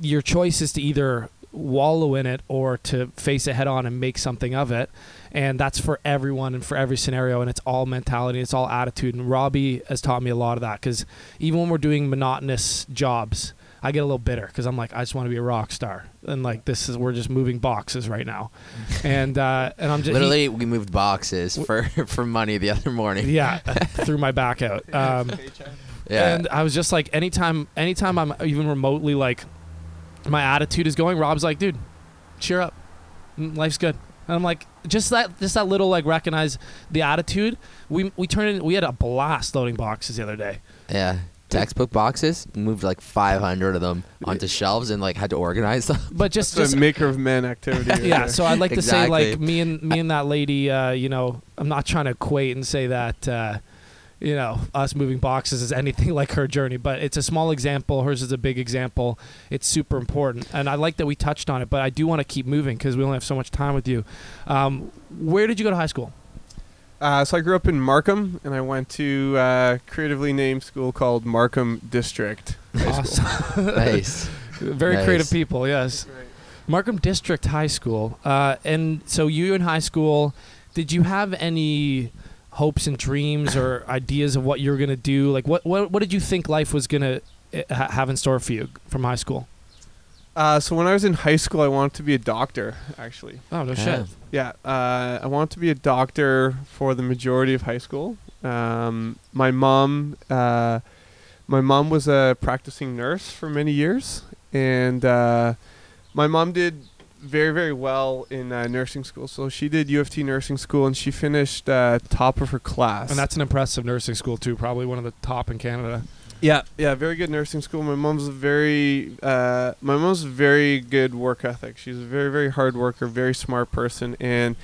S2: your choice is to either wallow in it or to face it head on and make something of it. And that's for everyone and for every scenario. And it's all mentality, it's all attitude. And Robbie has taught me a lot of that because even when we're doing monotonous jobs, I get a little bitter because I'm like, I just want to be a rock star, and like this is we're just moving boxes right now, [laughs] and uh, and I'm just he-
S3: Literally, we moved boxes for [laughs] for money the other morning.
S2: yeah, [laughs] threw my back out. Um,
S3: Yeah.
S2: And I was just like, anytime, anytime I'm even remotely like, my attitude is going. Rob's like, dude, cheer up, life's good. And I'm like, just that, just that little like recognize the attitude. We we turned in. We had a blast loading boxes the other day.
S3: yeah. Textbook boxes moved like 500 of them onto shelves and like had to organize them. [laughs]
S2: But just
S4: It's
S2: just
S4: a maker of men activity. right [laughs]
S2: yeah.
S4: there.
S2: So I'd like to say like me and me and that lady. Uh, you know, I'm not trying to equate and say that. Uh, you know, us moving boxes is anything [laughs] like her journey, but it's a small example. Hers is a big example. It's super important, and I like that we touched on it. But I do want to keep moving because we only have so much time with you. Um, where did you go to high school?
S4: Uh, so I grew up in Markham, and I went to uh, creatively named school called Markham District High
S2: Awesome. [laughs]
S3: nice. [laughs]
S2: Very
S3: Nice.
S2: creative people. Yes. Markham District High School. Uh, and so you in high school, did you have any hopes and dreams or [laughs] ideas of what you're gonna do? Like, what what, what did you think life was gonna uh, ha- have in store for you from high school?
S4: Uh, so when I was in high school, I wanted to be a doctor. Actually,
S2: Oh no
S3: Yeah.
S2: shit.
S4: yeah, uh, I wanted to be a doctor for the majority of high school. Um, my mom, uh, my mom was a practicing nurse for many years, and uh, my mom did very very well in uh, nursing school. So she did U of T nursing school, and she finished uh, top of her class.
S2: And that's an impressive nursing school too. Probably one of the top in Canada.
S4: Yeah, yeah, very good nursing school. My mom's a very, uh, my mom's very good work ethic. She's a very, very hard worker, very smart person, and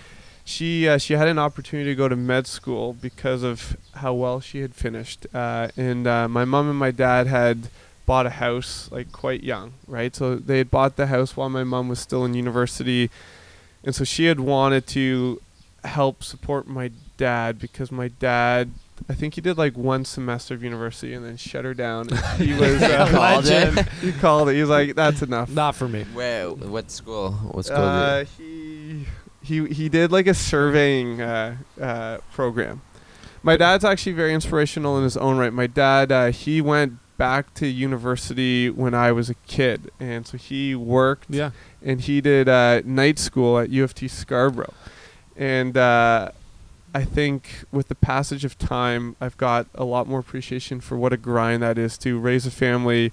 S4: she uh, she had an opportunity to go to med school because of how well she had finished. Uh, and uh, my mom and my dad had bought a house like quite young, right? So they had bought the house while my mom was still in university, and so she had wanted to help support my dad because my dad I think he did like one semester of university and then shut her down. He [laughs] was uh,
S3: Called it? [laughs]
S4: he called it. He was like, "That's enough."
S2: Not for me.
S3: Where? What school? What school?
S4: Uh,
S3: did
S4: he he he did like a surveying uh, uh, program. My dad's actually very inspirational in his own right. My dad uh, he went back to university when I was a kid, and so he worked
S2: Yeah.
S4: and he did uh, night school at U of T Scarborough. And uh, I think with the passage of time, I've got a lot more appreciation for what a grind that is to raise a family,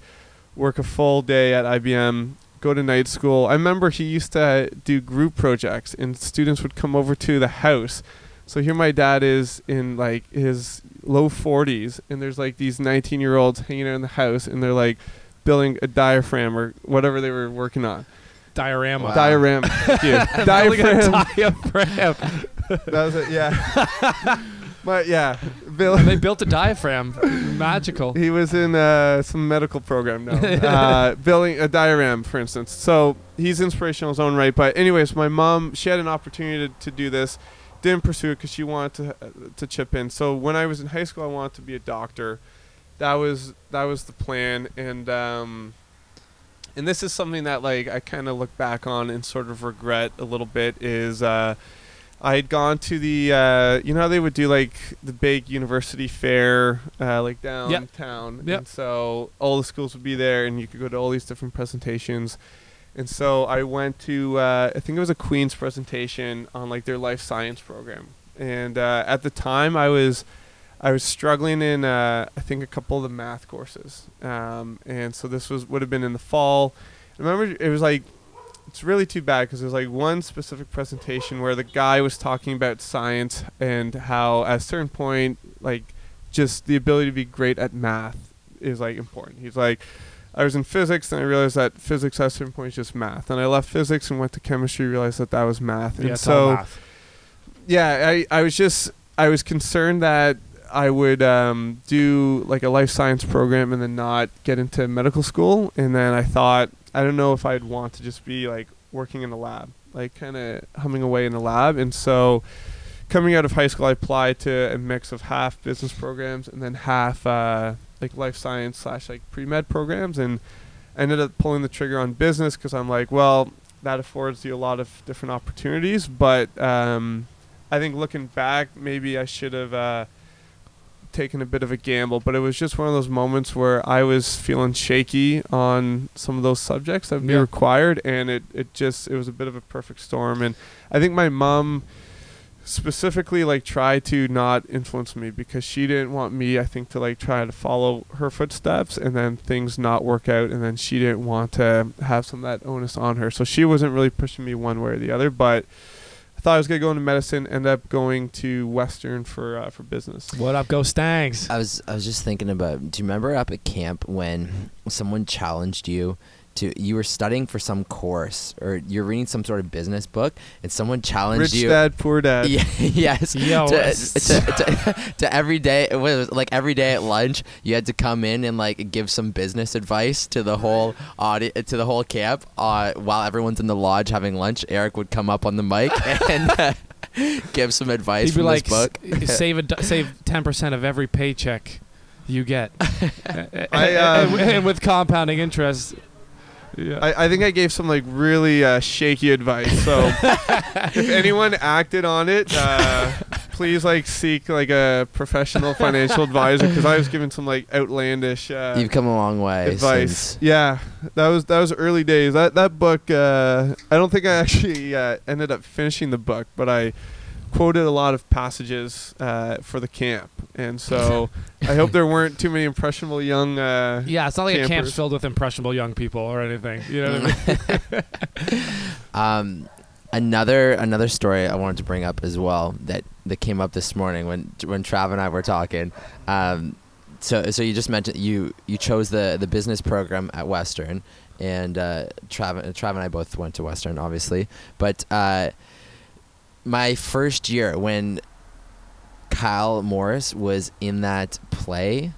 S4: work a full day at IBM, go to night school. I remember he used to do group projects, and students would come over to the house. So here my dad is in like his low 40s, and there's like these 19 year olds hanging out in the house, and they're like building a diaphragm or whatever they were working on.
S2: Diorama.
S3: Wow.
S4: Diorama. [laughs] Thank you.
S2: Building [laughs]
S4: Diaphragm.
S2: diaphragm. [laughs]
S4: that was it. Yeah. but yeah, Bill.
S2: they built a diaphragm. Magical.
S4: He was in uh, some medical program now, uh, building a diorama, for instance. So he's inspirational in his own right. But anyways, my mom, she had an opportunity to, to do this, didn't pursue it because she wanted to uh, to chip in. So when I was in high school, I wanted to be a doctor. That was that was the plan, and um, and this is something that like I kind of look back on and sort of regret a little bit is. Uh, I had gone to the, uh, you know how they would do like the big university fair, uh, like downtown.
S2: Yep.
S4: And so all the schools would be there, and you could go to all these different presentations. And so I went to, uh, I think it was a Queen's presentation on like their life science program. And uh, at the time, I was, I was struggling in, uh, I think a couple of the math courses. Um, and so this was would have been in the fall. I remember it was like it's really too bad because there's like one specific presentation where the guy was talking about science and how at a certain point like just the ability to be great at math is like important he's like i was in physics and i realized that physics at a certain point is just math and i left physics and went to chemistry realized that that was math and
S2: Yeah, all
S4: so
S2: math.
S4: yeah i i was just I was concerned that I would um, do like a life science program and then not get into medical school. And then I thought, I don't know if I'd want to just be like working in a lab, like kind of humming away in the lab. And so coming out of high school, I applied to a mix of half business programs and then half uh, like life science slash like pre med programs. And ended up pulling the trigger on business because I'm like, well, that affords you a lot of different opportunities. But um, I think looking back, maybe I should have uh, taken a bit of a gamble. But it was just one of those moments where I was feeling shaky on some of those subjects that would be required, and it it just it was a bit of a perfect storm. And I think my mom specifically like try to not influence me because she didn't want me i think to like try to follow her footsteps and then things not work out and then she didn't want to have some of that onus on her so she wasn't really pushing me one way or the other but i thought i was going to go into medicine end up going to western for uh, for business
S2: What up, Go Stangs?
S3: I was I was just thinking about. Do you remember up at camp when someone challenged you to? You were studying for some course, or you're reading some sort of business book, and someone challenged
S4: rich
S3: you.
S4: dad poor dad [laughs] [laughs]
S3: Yeah, yes.
S2: Yo,
S3: to, to, to, [laughs] to every day, it was like every day at lunch, you had to come in and like give some business advice to the whole audi- to the whole camp. Uh, while everyone's in the lodge having lunch, Eric would come up on the mic and uh, give some advice
S2: He'd be
S3: from
S2: like,
S3: this book.
S2: "S- save a, d- save ten percent of every paycheck you get,
S4: I, um,
S2: and, and with compounding interest. Yeah.
S4: I, I think I gave some like really uh, shaky advice. So [laughs] if anyone acted on it, uh, [laughs] please like seek like a professional financial advisor because I was given some like outlandish uh,
S3: You've come a long way.
S4: advice.
S3: since-
S4: Yeah, that was that was early days. That that book, uh, I don't think I actually uh, ended up finishing the book, but I quoted a lot of passages uh, for the camp, and so [laughs] I hope there weren't too many impressionable young. Uh,
S2: yeah, it's not like a camp's filled with impressionable young people or anything. You know what I mean? [laughs] [laughs]
S3: Um, another another story I wanted to bring up as well that that came up this morning when when Trav and I were talking. Um, so so you just mentioned you you chose the the business program at Western, and uh, Trav Trav and I both went to Western, obviously. But uh, my first year when Kyle Morris was in that play.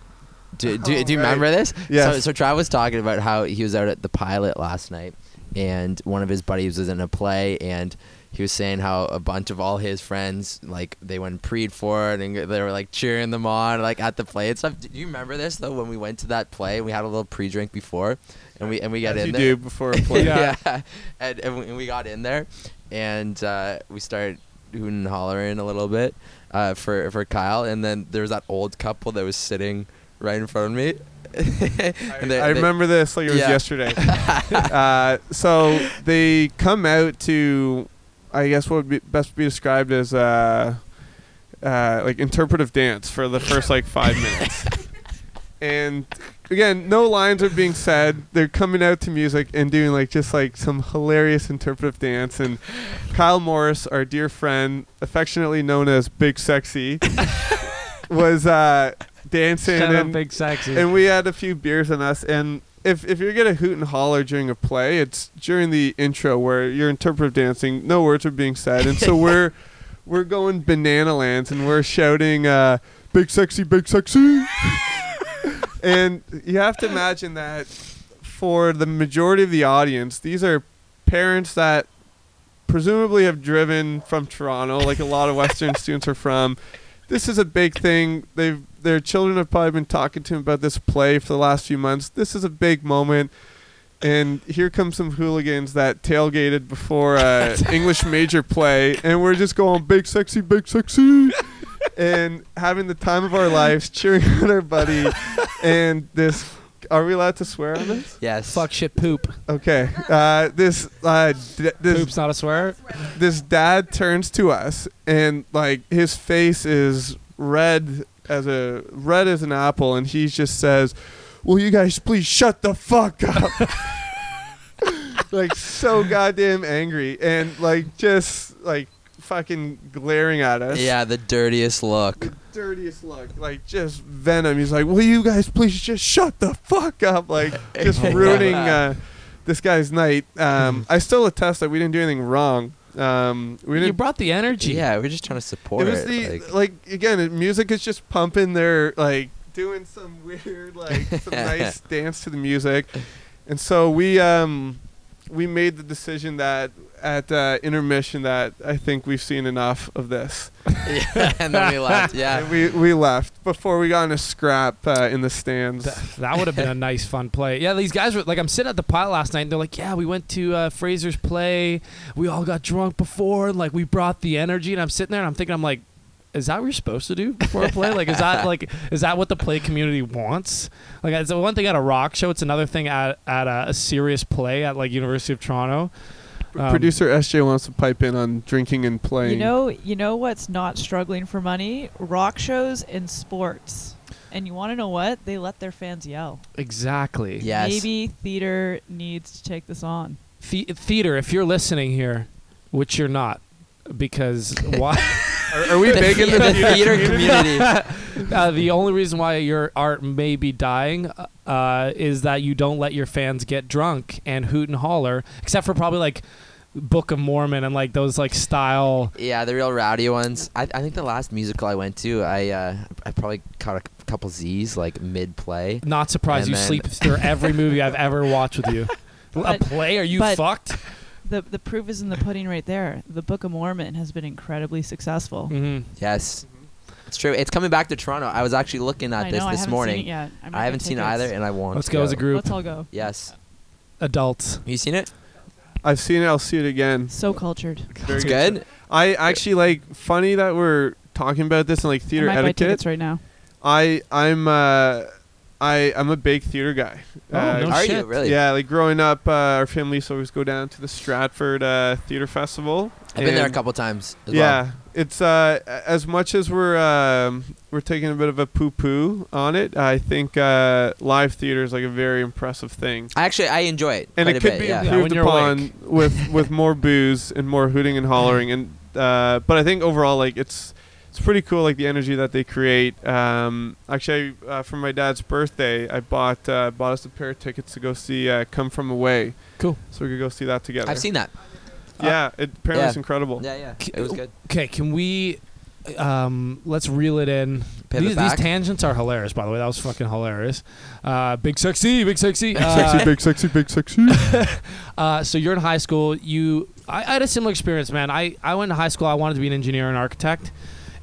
S3: Do, do,
S4: Oh,
S3: do you
S4: right.
S3: remember this?
S4: Yes.
S3: So, so Trav was talking about how he was out at the pilot last night, and one of his buddies was in a play, and he was saying how a bunch of all his friends like they went preed for it, and they were like cheering them on like at the play and stuff. Do you remember this though? When we went to that play, we had a little pre-drink before, and we and we got
S4: as
S3: in
S4: you
S3: there.
S4: do before a play. [laughs]
S2: Yeah.
S3: yeah, and, and, we, and we got in there, and uh, we started hooting and hollering a little bit uh, for for Kyle, and then there was that old couple that was sitting right in front of me. [laughs]
S4: I,
S3: they-
S4: I
S3: they-
S4: remember this like it was
S3: Yeah.
S4: yesterday. [laughs] uh, so they come out to, I guess what would be best be described as uh, uh, like interpretive dance for the first like five minutes. [laughs] And again, no lines are being said. They're coming out to music and doing like just like some hilarious interpretive dance. And Kyle Morris, our dear friend, affectionately known as Big Sexy, [laughs] was uh, dancing
S2: Shut up,
S4: and
S2: big sexy.
S4: and we had a few beers in us and if, if you're gonna hoot and holler during a play it's during the intro where you're interpretive dancing no words are being said and so [laughs] we're we're going banana lands and we're shouting uh, big sexy big sexy [laughs] and you have to imagine that for the majority of the audience these are parents that presumably have driven from toronto like a lot of western [laughs] students are from this is a big thing. They've their children have probably been talking to him about this play for the last few months. This is a big moment. And here comes some hooligans that tailgated before uh, a [laughs] English major play, and we're just going big sexy, big sexy, [laughs] and having the time of our lives, cheering on our buddy. And this, are we allowed to swear on this?
S3: yes.
S2: Fuck shit poop.
S4: Okay. Uh, this, uh, d- this
S2: Poop's not a swear.
S4: this dad turns to us and like his face is red as a red as an apple and he just says will you guys please shut the fuck up [laughs] like so goddamn angry and like just like fucking glaring at us
S3: Yeah, the dirtiest look.
S4: the dirtiest look like just venom he's like will you guys please just shut the fuck up like [laughs] just ruining uh, this guy's night um, i still attest that we didn't do anything wrong Um, we didn't.
S2: you brought the energy.
S3: Yeah, we're just trying to support
S4: it was
S3: it.
S4: the
S3: like-
S4: like, again, music is just pumping. They're like doing some weird like [laughs] some nice dance to the music, and so we um we made the decision that at uh, intermission that I think we've seen enough of this. [laughs]
S3: yeah, and then we left. [laughs] Yeah.
S4: And we we left before we got in a scrap uh, in the stands.
S2: Th- that would have been a nice, fun play. Yeah, these guys were like, I'm sitting at the pilot last night, and they're like, "Yeah, we went to uh, Fraser's play. We all got drunk before, and like we brought the energy." And I'm sitting there, and I'm thinking, I'm like, "Is that what you're supposed to do before a play? Like, is that like, is that what the play community wants? Like, it's one thing at a rock show. It's another thing at at a, a serious play at like University of Toronto. Um,
S4: Producer SJ wants to pipe in on drinking and playing.
S5: You know, you know what's not struggling for money? Rock shows and sports. And you want to know what? They let their fans yell.
S2: Exactly.
S3: Yes.
S5: Maybe theater needs to take this on.
S2: The- theater, if you're listening here, which you're not, because [laughs] why?
S4: are, are we
S3: The
S4: big in
S3: the-
S4: the,
S3: the theater community. [laughs]
S2: uh, the only reason why your art may be dying uh, is that you don't let your fans get drunk and hoot and holler, except for probably like Book of Mormon and like those like style.
S3: Yeah, the real rowdy ones. I, I think the last musical I went to, I uh, I probably caught a couple Z's like mid play.
S2: Not surprised
S3: And
S2: you
S3: then-
S2: sleep through every movie I've ever watched with you. [laughs] A play? Are you
S5: but-
S2: fucked?
S5: The the proof is in the pudding right there. The Book of Mormon has been incredibly successful.
S2: hmm
S3: Yes, it's true. It's coming back to Toronto. I was actually looking at
S5: I
S3: this
S5: know, I
S3: this
S5: haven't
S3: morning.
S5: Seen it yet. I, might
S3: I haven't seen it either, and I want.
S2: Let's
S3: to
S2: go as a group.
S5: Let's all go.
S3: Yes.
S2: Adults.
S3: You seen it?
S4: I've seen it. I'll see it again.
S5: So cultured.
S4: Very
S3: It's good.
S4: I actually like funny that we're talking about this in like theater
S5: I might buy
S4: etiquette.
S5: tickets right now.
S4: I I'm uh I I'm a big theater guy.
S2: Oh,
S4: Uh,
S2: no
S3: Are
S2: shit.
S3: you really?
S4: Yeah, like growing up, uh, our family used to always go down to the Stratford uh, Theater Festival.
S3: I've been there a couple times. As
S4: Yeah,
S3: Well.
S4: it's uh, as much as we're um, we're taking a bit of a poo poo on it. I think uh, live theater is like a very impressive thing,
S3: I actually I enjoy it.
S4: and
S3: quite
S4: it
S3: a
S4: could
S3: bit,
S4: be
S3: yeah.
S2: Yeah,
S4: improved
S2: when
S4: upon
S2: awake.
S4: with with more booze and more hooting and hollering. And uh, but I think overall, like it's it's pretty cool, like the energy that they create. Um, actually, uh, for my dad's birthday, I bought uh, bought us a pair of tickets to go see uh, Come From Away.
S2: Cool.
S4: So we could go see that together.
S3: I've seen that.
S4: Yeah, it apparently
S3: Yeah.
S4: it's incredible.
S3: Yeah, yeah. It was good.
S2: Okay, can we? Um, let's reel it in. These, these tangents are hilarious, by the way. That was fucking hilarious. Uh, big sexy, big sexy.
S4: big sexy,
S2: Uh,
S4: big, sexy, big, sexy. [laughs]
S2: uh, so you're in high school. You, I, I had a similar experience, man. I, I went to high school. I wanted to be an engineer and architect,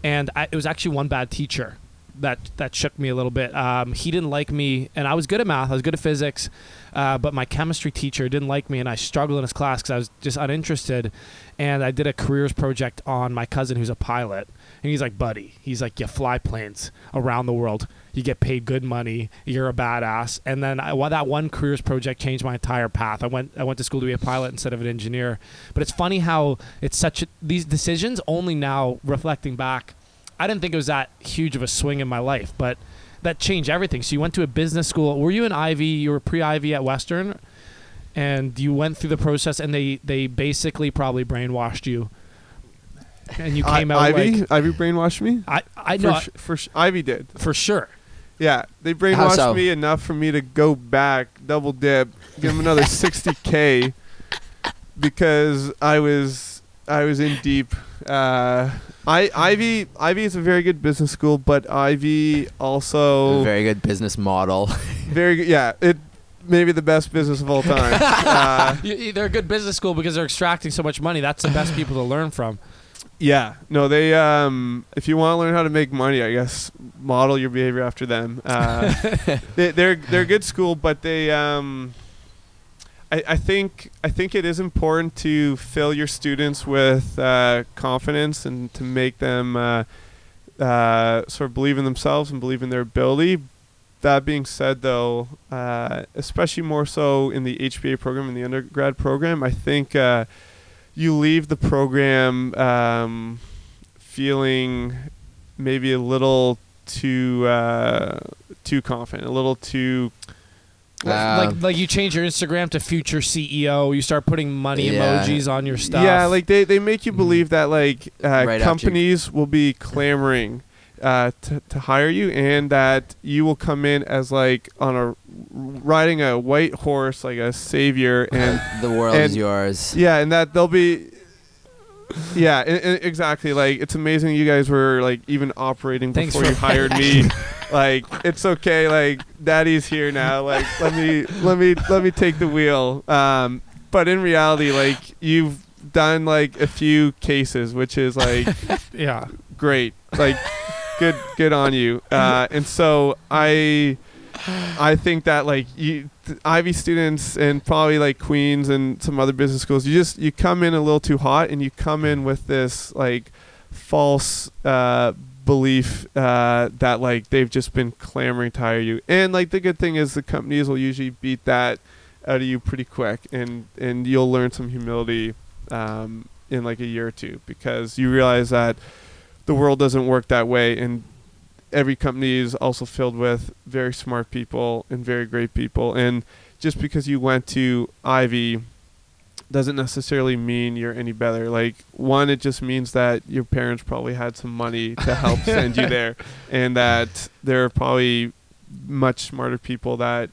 S2: and I, it was actually one bad teacher that that shook me a little bit. Um, he didn't like me, and I was good at math. I was good at physics, uh, but my chemistry teacher didn't like me, and I struggled in his class because I was just uninterested. And I did a careers project on my cousin who's a pilot, and he's like, "Buddy," he's like, "You fly planes around the world. You get paid good money. You're a badass." And then I, well, that one careers project changed my entire path. I went I went to school to be a pilot instead of an engineer. But it's funny how it's such a, these decisions only now reflecting back. I didn't think it was that huge of a swing in my life, but that changed everything. So you went to a business school. Were you an Ivey? You were pre-Ivey at Western, and you went through the process, and they they basically probably brainwashed you, and you came
S4: I-
S2: out
S4: Ivey,
S2: like
S4: Ivey brainwashed me.
S2: I I
S4: for,
S2: know
S4: sh- for sh- Ivey did.
S2: for sure.
S4: Yeah, they brainwashed
S3: so?
S4: me enough for me to go back, double dip, give them another [laughs] 60k because I was I was in deep. Uh, I Ivey Ivey is a very good business school, but Ivey also
S3: Very good business model. [laughs]
S4: very good. Yeah, it maybe the best business of all time. [laughs] uh,
S2: You- you- they're a good business school because they're extracting so much money. That's the best people to learn from.
S4: Yeah, no, they um, if you want to learn how to make money, I guess model your behavior after them. Uh, [laughs] they, they're they're a good school, but they um, I, I think I think it is important to fill your students with uh, confidence and to make them uh, uh, sort of believe in themselves and believe in their ability. That being said, though, uh, especially more so in the HBA program in the undergrad program, I think uh, you leave the program um, feeling maybe a little too uh, too confident, a little too
S3: Uh,
S2: like like you change your Instagram to future CEO. You start putting money
S3: Yeah.
S2: emojis on your stuff.
S4: Yeah, like they, they make you
S2: Mhm.
S4: believe that like uh,
S3: Right
S4: companies will be clamoring uh, to to hire you, and that you will come in as like on a riding a white horse like a savior, [laughs] and
S3: the world is yours.
S4: yeah, and that they'll be yeah, i- i- exactly. Like it's amazing you guys were like even operating
S2: Thanks
S4: before
S2: for-
S4: you hired me. [laughs] like it's okay. Like daddy's here now. Like let me let me let me take the wheel. Um, but in reality, like you've done like a few cases, which is like [laughs]
S2: Yeah.
S4: great. Like good good on you. Uh, and so I I think that like you Ivey students and probably like Queens and some other business schools, you just you come in a little too hot and you come in with this like false uh belief uh that like they've just been clamoring to hire you. And like the good thing is the companies will usually beat that out of you pretty quick and and you'll learn some humility um in like a year or two because you realize that the world doesn't work that way and every company is also filled with very smart people and very great people. And just because you went to Ivey doesn't necessarily mean you're any better. Like one it just means that your parents probably had some money to help [laughs] send you there and that there are probably much smarter people that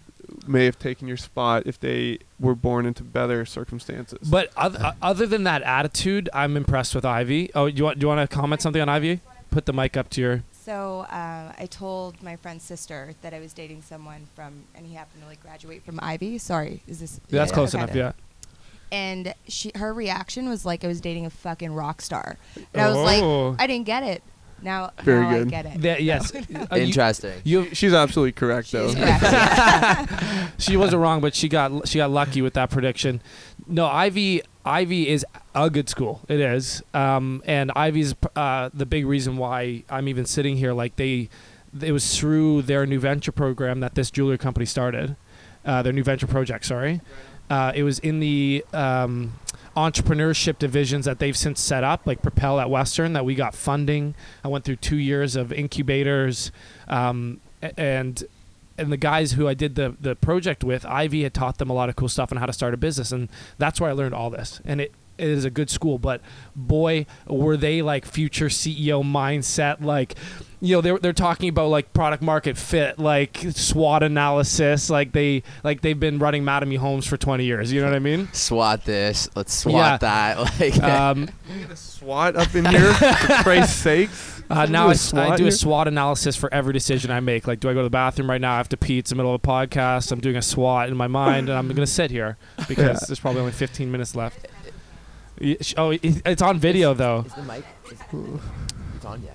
S4: may have taken your spot if they were born into better circumstances
S2: But other, other than that attitude, I'm impressed with Ivey. Oh, you want do you want to comment something on Ivey? Put the mic up to your.
S6: So uh, I told my friend's sister that I was dating someone from, and he happened to like graduate from Ivey. Sorry, is this?
S2: Yeah, that's close
S6: okay.
S2: enough. Yeah.
S6: And she, her reaction was like I was dating a fucking rock star, and I was like,
S2: Oh.
S6: I didn't get it. Now,
S4: Very
S6: now I
S4: good.
S6: get it.
S2: That- yes. Uh, you- [laughs]
S3: Interesting.
S2: you,
S4: she's absolutely correct though
S6: She's correct. [laughs] [laughs]
S2: she wasn't wrong, but she got she got lucky with that prediction. No, Ivey Ivey is a good school. It is, um, and Ivey's uh, the big reason why I'm even sitting here. Like they, it was through their new venture program that this jewelry company started. Uh, their new venture project. Sorry, uh, it was in the um, entrepreneurship divisions that they've since set up, like Propel at Western, that we got funding. I went through two years of incubators, um, and and the guys who I did the the project with, Ivey had taught them a lot of cool stuff on how to start a business, and that's where I learned all this. And it, it is a good school, but boy, were they like future CEO mindset, like you know they're they're talking about like product market fit, like SWOT analysis, like they like they've been running Mattamy Homes for 20 years. You know what I mean?
S3: SWAT this. Let's SWAT
S2: Yeah.
S3: that. [laughs] Like
S2: Um, [laughs] a
S4: SWAT up in here for Christ's sakes.
S2: Uh,
S4: Do
S2: now I,
S4: SWOT
S2: do a
S4: here?
S2: SWOT analysis for every decision I make. Like, do I go to the bathroom right now? I have to pee. It's the middle of a podcast. I'm doing a SWOT in my mind, and I'm going to sit here [laughs] because
S4: Yeah.
S2: there's probably only 15 minutes left. Oh, it's on video though.
S3: Is the mic? Is, it's on. Yeah.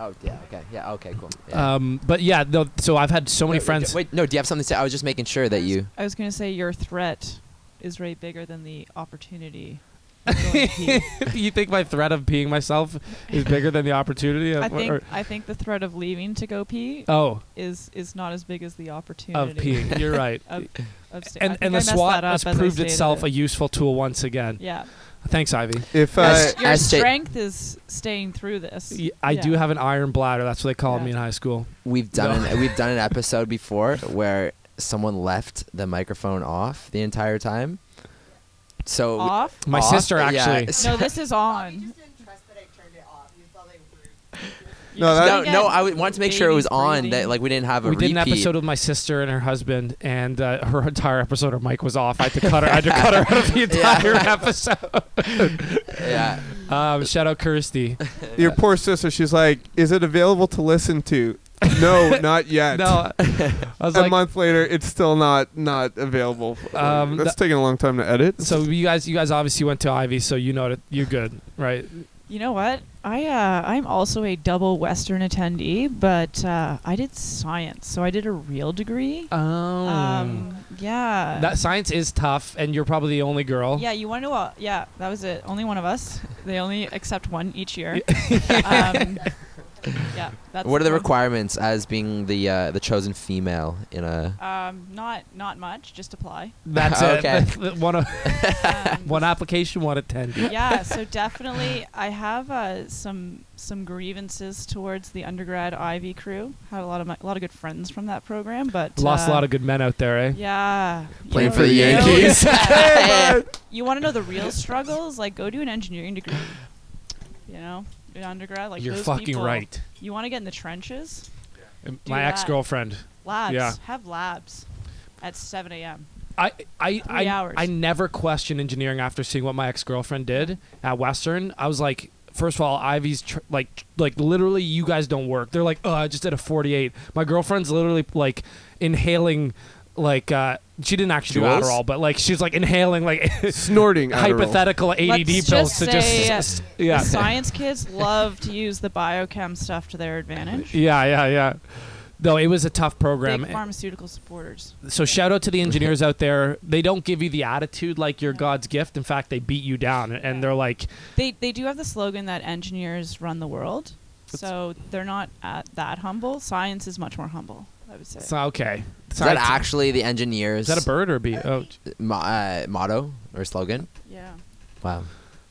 S3: Yeah. Oh yeah. Okay. Yeah. Okay. Cool. Yeah.
S2: Um, but yeah, no, so I've had so many
S3: Wait,
S2: friends.
S3: Wait. No. Do you have something to say? I was just making sure that you.
S5: I was going to say your threat is way bigger than the opportunity. of [laughs] going to pee.
S2: you think my threat of peeing myself is bigger than the opportunity?
S5: I think
S2: or-
S5: I think the threat of leaving to go pee
S2: oh,
S5: is is not as big as the opportunity of
S2: peeing. You're right. [laughs]
S5: of, of sta- I
S2: and
S5: think
S2: and the
S5: messed
S2: SWOT
S5: that up
S2: has proved itself
S5: it.
S2: a useful tool once again.
S5: yeah.
S2: Thanks, Ivey.
S4: If uh,
S3: As-
S5: Your
S3: as
S5: strength is staying through this.
S2: Y- I do
S5: Yeah.
S2: have an iron bladder. That's what they called
S5: Yeah.
S2: me in high school.
S3: We've done
S2: No.
S3: an, we've done an episode before where someone left the microphone off the entire time. So
S5: Off?
S2: My
S3: Off?
S2: sister
S3: Yeah,
S2: actually.
S5: No, this is on.
S6: didn't trust that I turned it off. You thought I
S5: You
S4: No,
S5: just
S4: that-
S3: no,
S5: gotta
S3: no,
S5: get
S3: I w- wanted to make sure it was
S5: baby
S3: on. That like we didn't have a
S2: we
S3: repeat.
S2: did an episode with my sister and her husband, and uh, her entire episode, her mic was off. I had to cut her. I had to cut her out of the [laughs] [laughs]
S3: Yeah.
S2: entire episode.
S3: yeah. [laughs]
S2: Um, shout out Kirsty.
S4: your poor sister, she's like, "Is it available to listen to?" no, not yet.
S2: No, I was
S4: a
S2: like,
S4: month later, it's still not not available.
S2: Um,
S4: That's
S2: th-
S4: taking a long time to edit.
S2: so you guys, you guys obviously went to Ivey, so you know that you're good, right?
S5: You know what? I uh, I'm also a double Western attendee, but uh, I did science, so I did a real degree.
S2: Oh,
S5: Um, yeah.
S2: that science is tough, and you're probably the only girl.
S5: yeah, you want to know what? Yeah, that was it. Only one of us. They only accept one each year. [laughs] um, yeah. That's
S3: What are the requirements as being the uh, the chosen female in a?
S5: Um, not not much. Just apply. [laughs]
S2: That's
S3: Okay. [laughs]
S2: it. one, of-
S5: Um, [laughs]
S2: one application, one attendee.
S5: yeah, so definitely, I have uh, some some grievances towards the undergrad Ivey crew. Had a lot of my, a lot of good friends from that program, but
S2: Lost a
S5: uh,
S2: lot of good men out there, eh?
S5: Yeah, you
S3: Playing
S5: know,
S3: for the Yankees.
S5: you want to know the real struggles? Like, go do an engineering degree. You know, in undergrad, like
S2: You're
S5: those
S2: fucking
S5: people-
S2: right.
S5: You want to get in the trenches?
S2: My ex girlfriend.
S5: Labs.
S2: Yeah.
S5: Have labs at 7 a.m.
S2: I I
S5: Three
S2: I,
S5: hours.
S2: I never questioned engineering after seeing what my ex girlfriend did at Western. I was like, first of all, Ivey's tr- like like literally, you guys don't work. They're like, oh, I just did a forty eight. My girlfriend's literally like inhaling. Like uh, she didn't actually
S3: Juuls?
S2: do Adderall, but like she's like inhaling like [laughs]
S4: Snorting
S2: hypothetical ADD
S5: Let's
S2: pills
S5: just
S2: to
S5: say, [laughs]
S2: just yeah
S5: The science kids love to use the biochem stuff to their advantage.
S2: yeah yeah yeah. No, it was a tough program.
S5: Big pharmaceutical supporters.
S2: So shout out to the engineers out there. They don't give you the attitude like you're God's gift. In fact, they beat you down, and they're like,
S5: They they do have the slogan that engineers run the world. So they're not at that humble. Science is much more humble, I would say.
S2: "So okay."
S3: Is that actually the engineers'
S2: Is that a bird or a bee? Oh,
S3: mo- uh, motto or slogan?
S5: yeah.
S3: Wow.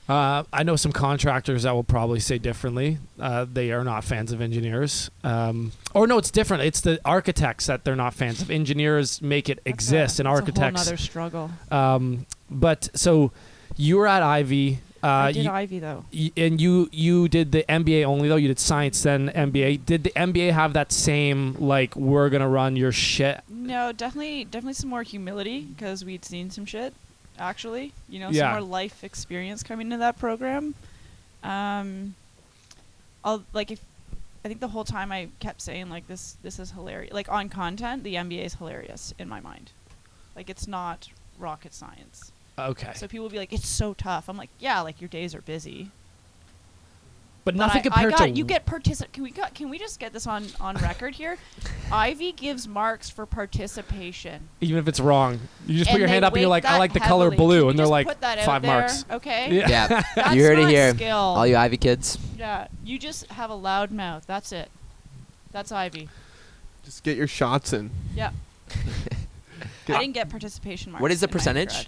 S2: uh, I know some contractors that will probably say differently. Uh, they are not fans of engineers. Um, or no, it's different. It's the architects that they're not fans of. Engineers make it
S5: That's
S2: exist,
S5: a,
S2: and
S5: that's
S2: architects.
S5: A whole nother struggle.
S2: Um, but so you were at Ivey. Uh,
S5: I did
S2: you-
S5: Ivey though.
S2: Y- and you you did the MBA only though. You did science then MBA. Did the MBA have that same like we're gonna run your shit?
S5: No, definitely, definitely some more humility because we'd seen some shit. Actually, you know,
S2: Yeah.
S5: some more life experience coming into that program. Um, I'll like if I think the whole time I kept saying like this, this is hilarious. Like on content, the MBA is hilarious in my mind. Like it's not rocket science.
S2: Okay,
S5: So people will be like, "It's so tough." I'm like, "Yeah, like your days are busy."
S2: but
S5: But
S2: nothing
S5: I,
S2: compared
S5: I got,
S2: to
S5: you get particip. Can we got, can we just get this on on record here? [laughs] Ivey gives marks for participation.
S2: even if it's wrong. You just put your hand up and you're like, I like the color blue,
S5: Can you
S2: and they're like
S5: put that
S2: five
S5: there,
S2: marks.
S5: Okay.
S2: Yeah.
S3: Yeah. [laughs]
S5: That's
S3: you heard it here.
S5: Skill.
S3: All you Ivey kids.
S5: yeah. You just have a loud mouth. That's it. That's Ivey.
S4: Just get your shots in.
S5: Yeah. [laughs] I didn't get participation marks.
S3: What is the percentage?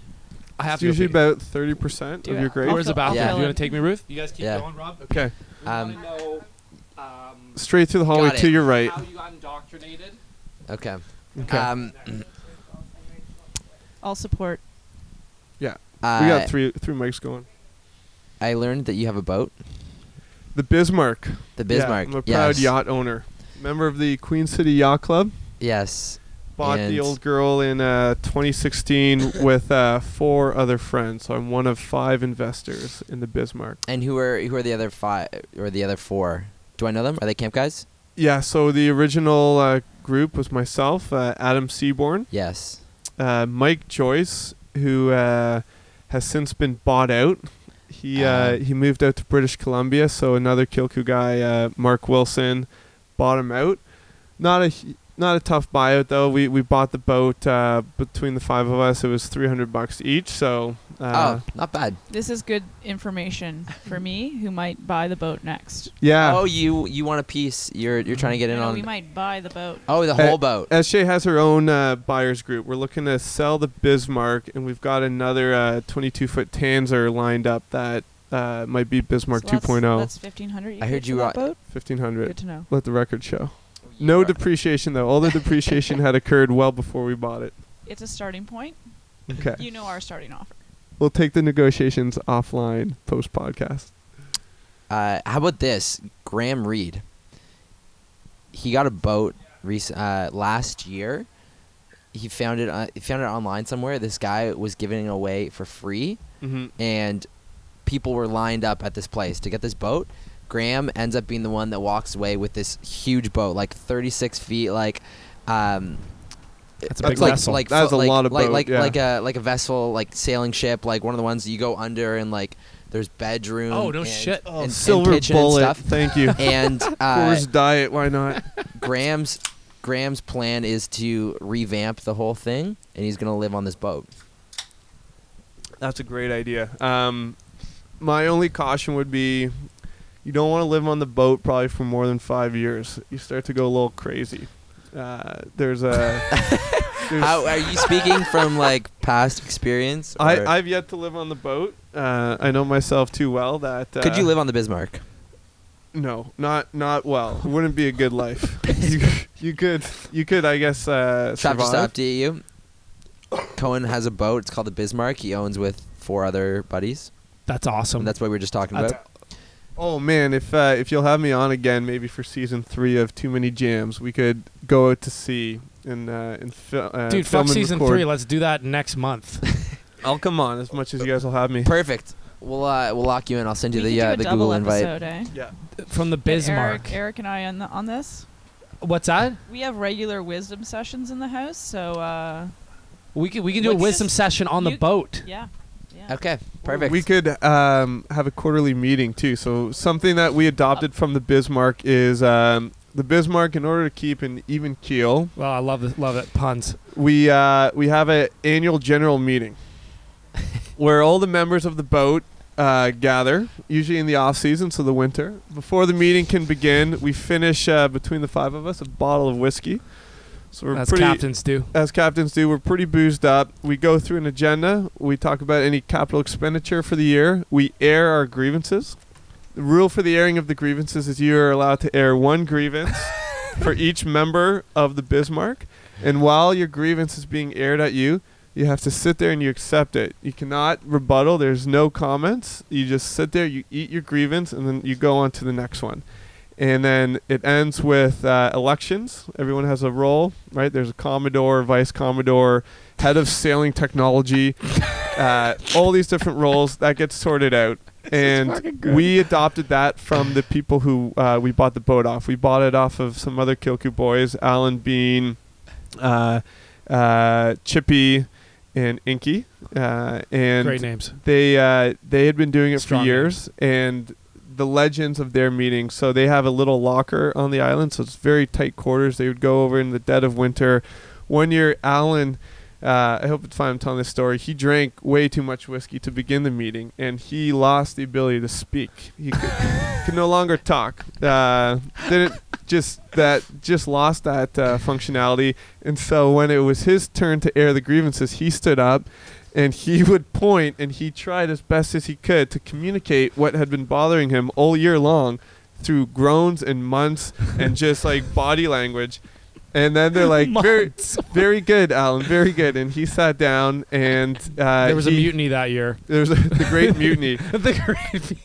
S5: Undergrad.
S2: I have
S4: It's
S2: to
S4: usually
S2: pee.
S4: about thirty percent
S5: Do
S4: of
S5: it.
S4: your grade.
S2: Where's the bathroom?
S3: Yeah.
S2: You want to take me, Ruth? You guys keep
S3: Yeah.
S2: going, Rob.
S4: Okay,
S2: Um,
S3: Um,
S2: know um,
S4: straight through the hallway
S3: Got
S4: to your right.
S2: how you got indoctrinated.
S3: Okay.
S4: Okay.
S3: Um,
S5: I'll support.
S4: yeah,
S3: uh,
S4: we got three three mics going.
S3: I learned that you have a boat,
S4: The Bismarck.
S3: the Bismarck.
S4: Yeah, I'm a proud
S3: yes.
S4: yacht owner. Member of the Queen City Yacht Club.
S3: Yes.
S4: Bought
S3: And-
S4: the old girl in uh, 2016 [laughs] with uh, four other friends. So I'm one of five investors in the Bismarck.
S3: And who are who are the other five or the other four? Do I know them? Are they camp guys?
S4: Yeah, so the original uh, group was myself, uh, Adam Seaborn,
S3: Yes.
S4: uh, Mike Joyce, who uh, has since been bought out. He uh,
S3: Uh.
S4: he moved out to British Columbia, so another Kilku guy, uh, Mark Wilson, bought him out. Not a not a tough buyout though. We we bought the boat uh, between the five of us. It was three hundred bucks each. So uh,
S3: oh, not bad.
S5: This is good information for me, who might buy the boat next.
S4: yeah.
S3: Oh, you you want a piece? You're you're trying to get in
S5: I
S3: on.
S5: we might buy the boat.
S3: oh, the
S4: Uh,
S3: whole boat.
S4: SJ has her own uh, buyers group. We're looking to sell the Bismarck, and we've got another uh, 22 foot Tanzer lined up that uh, might be Bismarck
S5: So
S4: 2.0,
S5: That's fifteen hundred.
S3: I heard you
S5: that boat.
S4: 1500.
S5: Good to know.
S4: Let the record show. No depreciation though. All the depreciation had occurred well before we bought it.
S5: It's a starting point.
S4: Okay.
S5: You know our starting offer.
S4: We'll take the negotiations offline post podcast.
S3: Uh, how about this? Graham Reed. He got a boat rec- uh, last year. He found it. Uh, he found it online somewhere. This guy was giving it away for free,
S4: Mm-hmm.
S3: and people were lined up at this place to get this boat. Graham ends up being the one that walks away with this huge boat, like 36 feet, like. Um,
S2: That's a big
S3: like,
S2: vessel.
S3: Like
S4: That's
S3: flo-
S4: a
S3: like,
S4: lot of
S3: like
S4: boat,
S3: like
S4: yeah.
S3: like a like a vessel, like sailing ship, like one of the ones that you go under and like there's bedroom.
S2: Oh, no
S3: and-
S2: shit.
S3: and- and
S4: Silver
S3: and
S4: bullet.
S3: stuff.
S4: Thank you.
S3: And [laughs] uh,
S4: Coors Diet. Why not?
S3: Graham's Graham's plan is to revamp the whole thing, and he's gonna live on this boat.
S4: That's a great idea. Um, my only caution would be you don't want to live on the boat probably for more than five years. You start to go a little crazy. Uh, there's a. [laughs] there's-
S3: How are you speaking from like past experience? or-
S4: I, I've yet to live on the boat. Uh, I know myself too well that. Uh,
S3: could you live on the Bismarck?
S4: No, not not well. Wouldn't be a good life. [laughs] you, you could you could I guess uh,
S3: Trav just
S4: survive.
S3: stopped you. Cohen has a boat. It's called the Bismarck. He owns with four other buddies.
S2: That's awesome.
S3: And that's what we were just talking
S2: That's-
S3: about.
S4: Oh man, if uh, if you'll have me on again, maybe for season three of Too Many Jams, we could go out to sea and uh, and fil- uh,
S2: Dude,
S4: film
S2: fuck
S4: and
S2: season
S4: record.
S2: three. Let's do that next month. [laughs]
S4: I'll come on as much as you guys will have me.
S3: Perfect. We'll uh, we'll lock you in. I'll send you
S5: we
S3: the
S5: could do
S3: uh,
S5: a
S3: the
S5: double
S3: Google invite.
S5: episode, eh?
S4: Yeah.
S2: From the
S5: Get
S2: Bismarck.
S5: Eric, Eric and I on the, on this.
S2: What's that?
S5: We have regular wisdom sessions in the house, so uh,
S2: We can we can do a
S5: Let's
S2: wisdom
S5: just-
S2: session on the
S5: you-
S2: boat.
S5: yeah, yeah.
S3: Okay. Perfect.
S4: We could um, have a quarterly meeting too. So something that we adopted from the Bismarck is um, the Bismarck. In order to keep an even keel,
S2: Well, I love it. Love it. Puns.
S4: we uh, we have an annual general meeting [laughs] where all the members of the boat uh, gather, usually in the off season, so the winter. Before the meeting can begin, we finish uh, between the five of us a bottle of whiskey. So we're
S2: As
S4: pretty,
S2: captains do.
S4: as captains do, we're pretty boozed up. We go through an agenda. We talk about any capital expenditure for the year. We air our grievances. The rule for the airing of the grievances is you are allowed to air one grievance [laughs] for each member of the Bismarck. And while your grievance is being aired at you, you have to sit there and you accept it. You cannot rebuttal. There's no comments. You just sit there, you eat your grievance, and then you go on to the next one. And then it ends with uh, elections. Everyone has a role, right? There's a commodore, vice commodore, head of sailing technology, [laughs] uh, all these different roles that gets sorted out. [laughs] And we adopted that from the people who uh, we bought the boat off. We bought it off of some other Kilcoo boys, Alan Bean, uh, uh, Chippy, and Inky. Uh, and
S2: Great names.
S4: they uh, they had been doing it
S2: Strong
S4: for
S2: name.
S4: years, and the legends of their meetings. So they have a little locker on the island, so it's very tight quarters. They would go over in the dead of winter. One year, Alan. Uh, I hope it's fine. I'm telling this story. He drank way too much whiskey to begin the meeting, and he lost the ability to speak. He could, [laughs] could no longer talk. Uh, didn't just that just lost that uh, functionality. And so when it was his turn to air the grievances, he stood up and he [laughs] would point and he tried as best as he could to communicate what had been bothering him all year long through groans and months and just like body language. And then they're like, [laughs] very, very good, Alan, very good. And he sat down and uh,
S2: there was a mutiny that year.
S4: There was a, the great mutiny. [laughs]
S2: the great.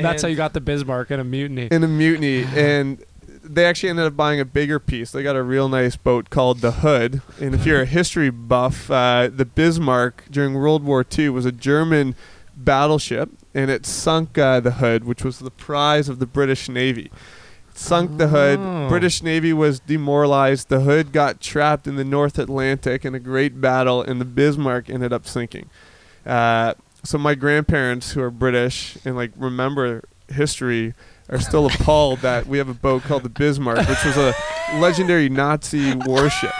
S2: That's how you got the Bismarck and a mutiny.
S4: in a mutiny and they actually ended up buying a bigger piece they got a real nice boat called the hood and if you're a history buff uh, the bismarck during world war ii was a german battleship and it sunk uh, the hood which was the prize of the british navy It sunk the hood
S2: Oh.
S4: british navy was demoralized the hood got trapped in the north atlantic in a great battle and the bismarck ended up sinking uh, so my grandparents who are british and like remember history are still appalled that we have a boat called the Bismarck, which was a legendary Nazi warship.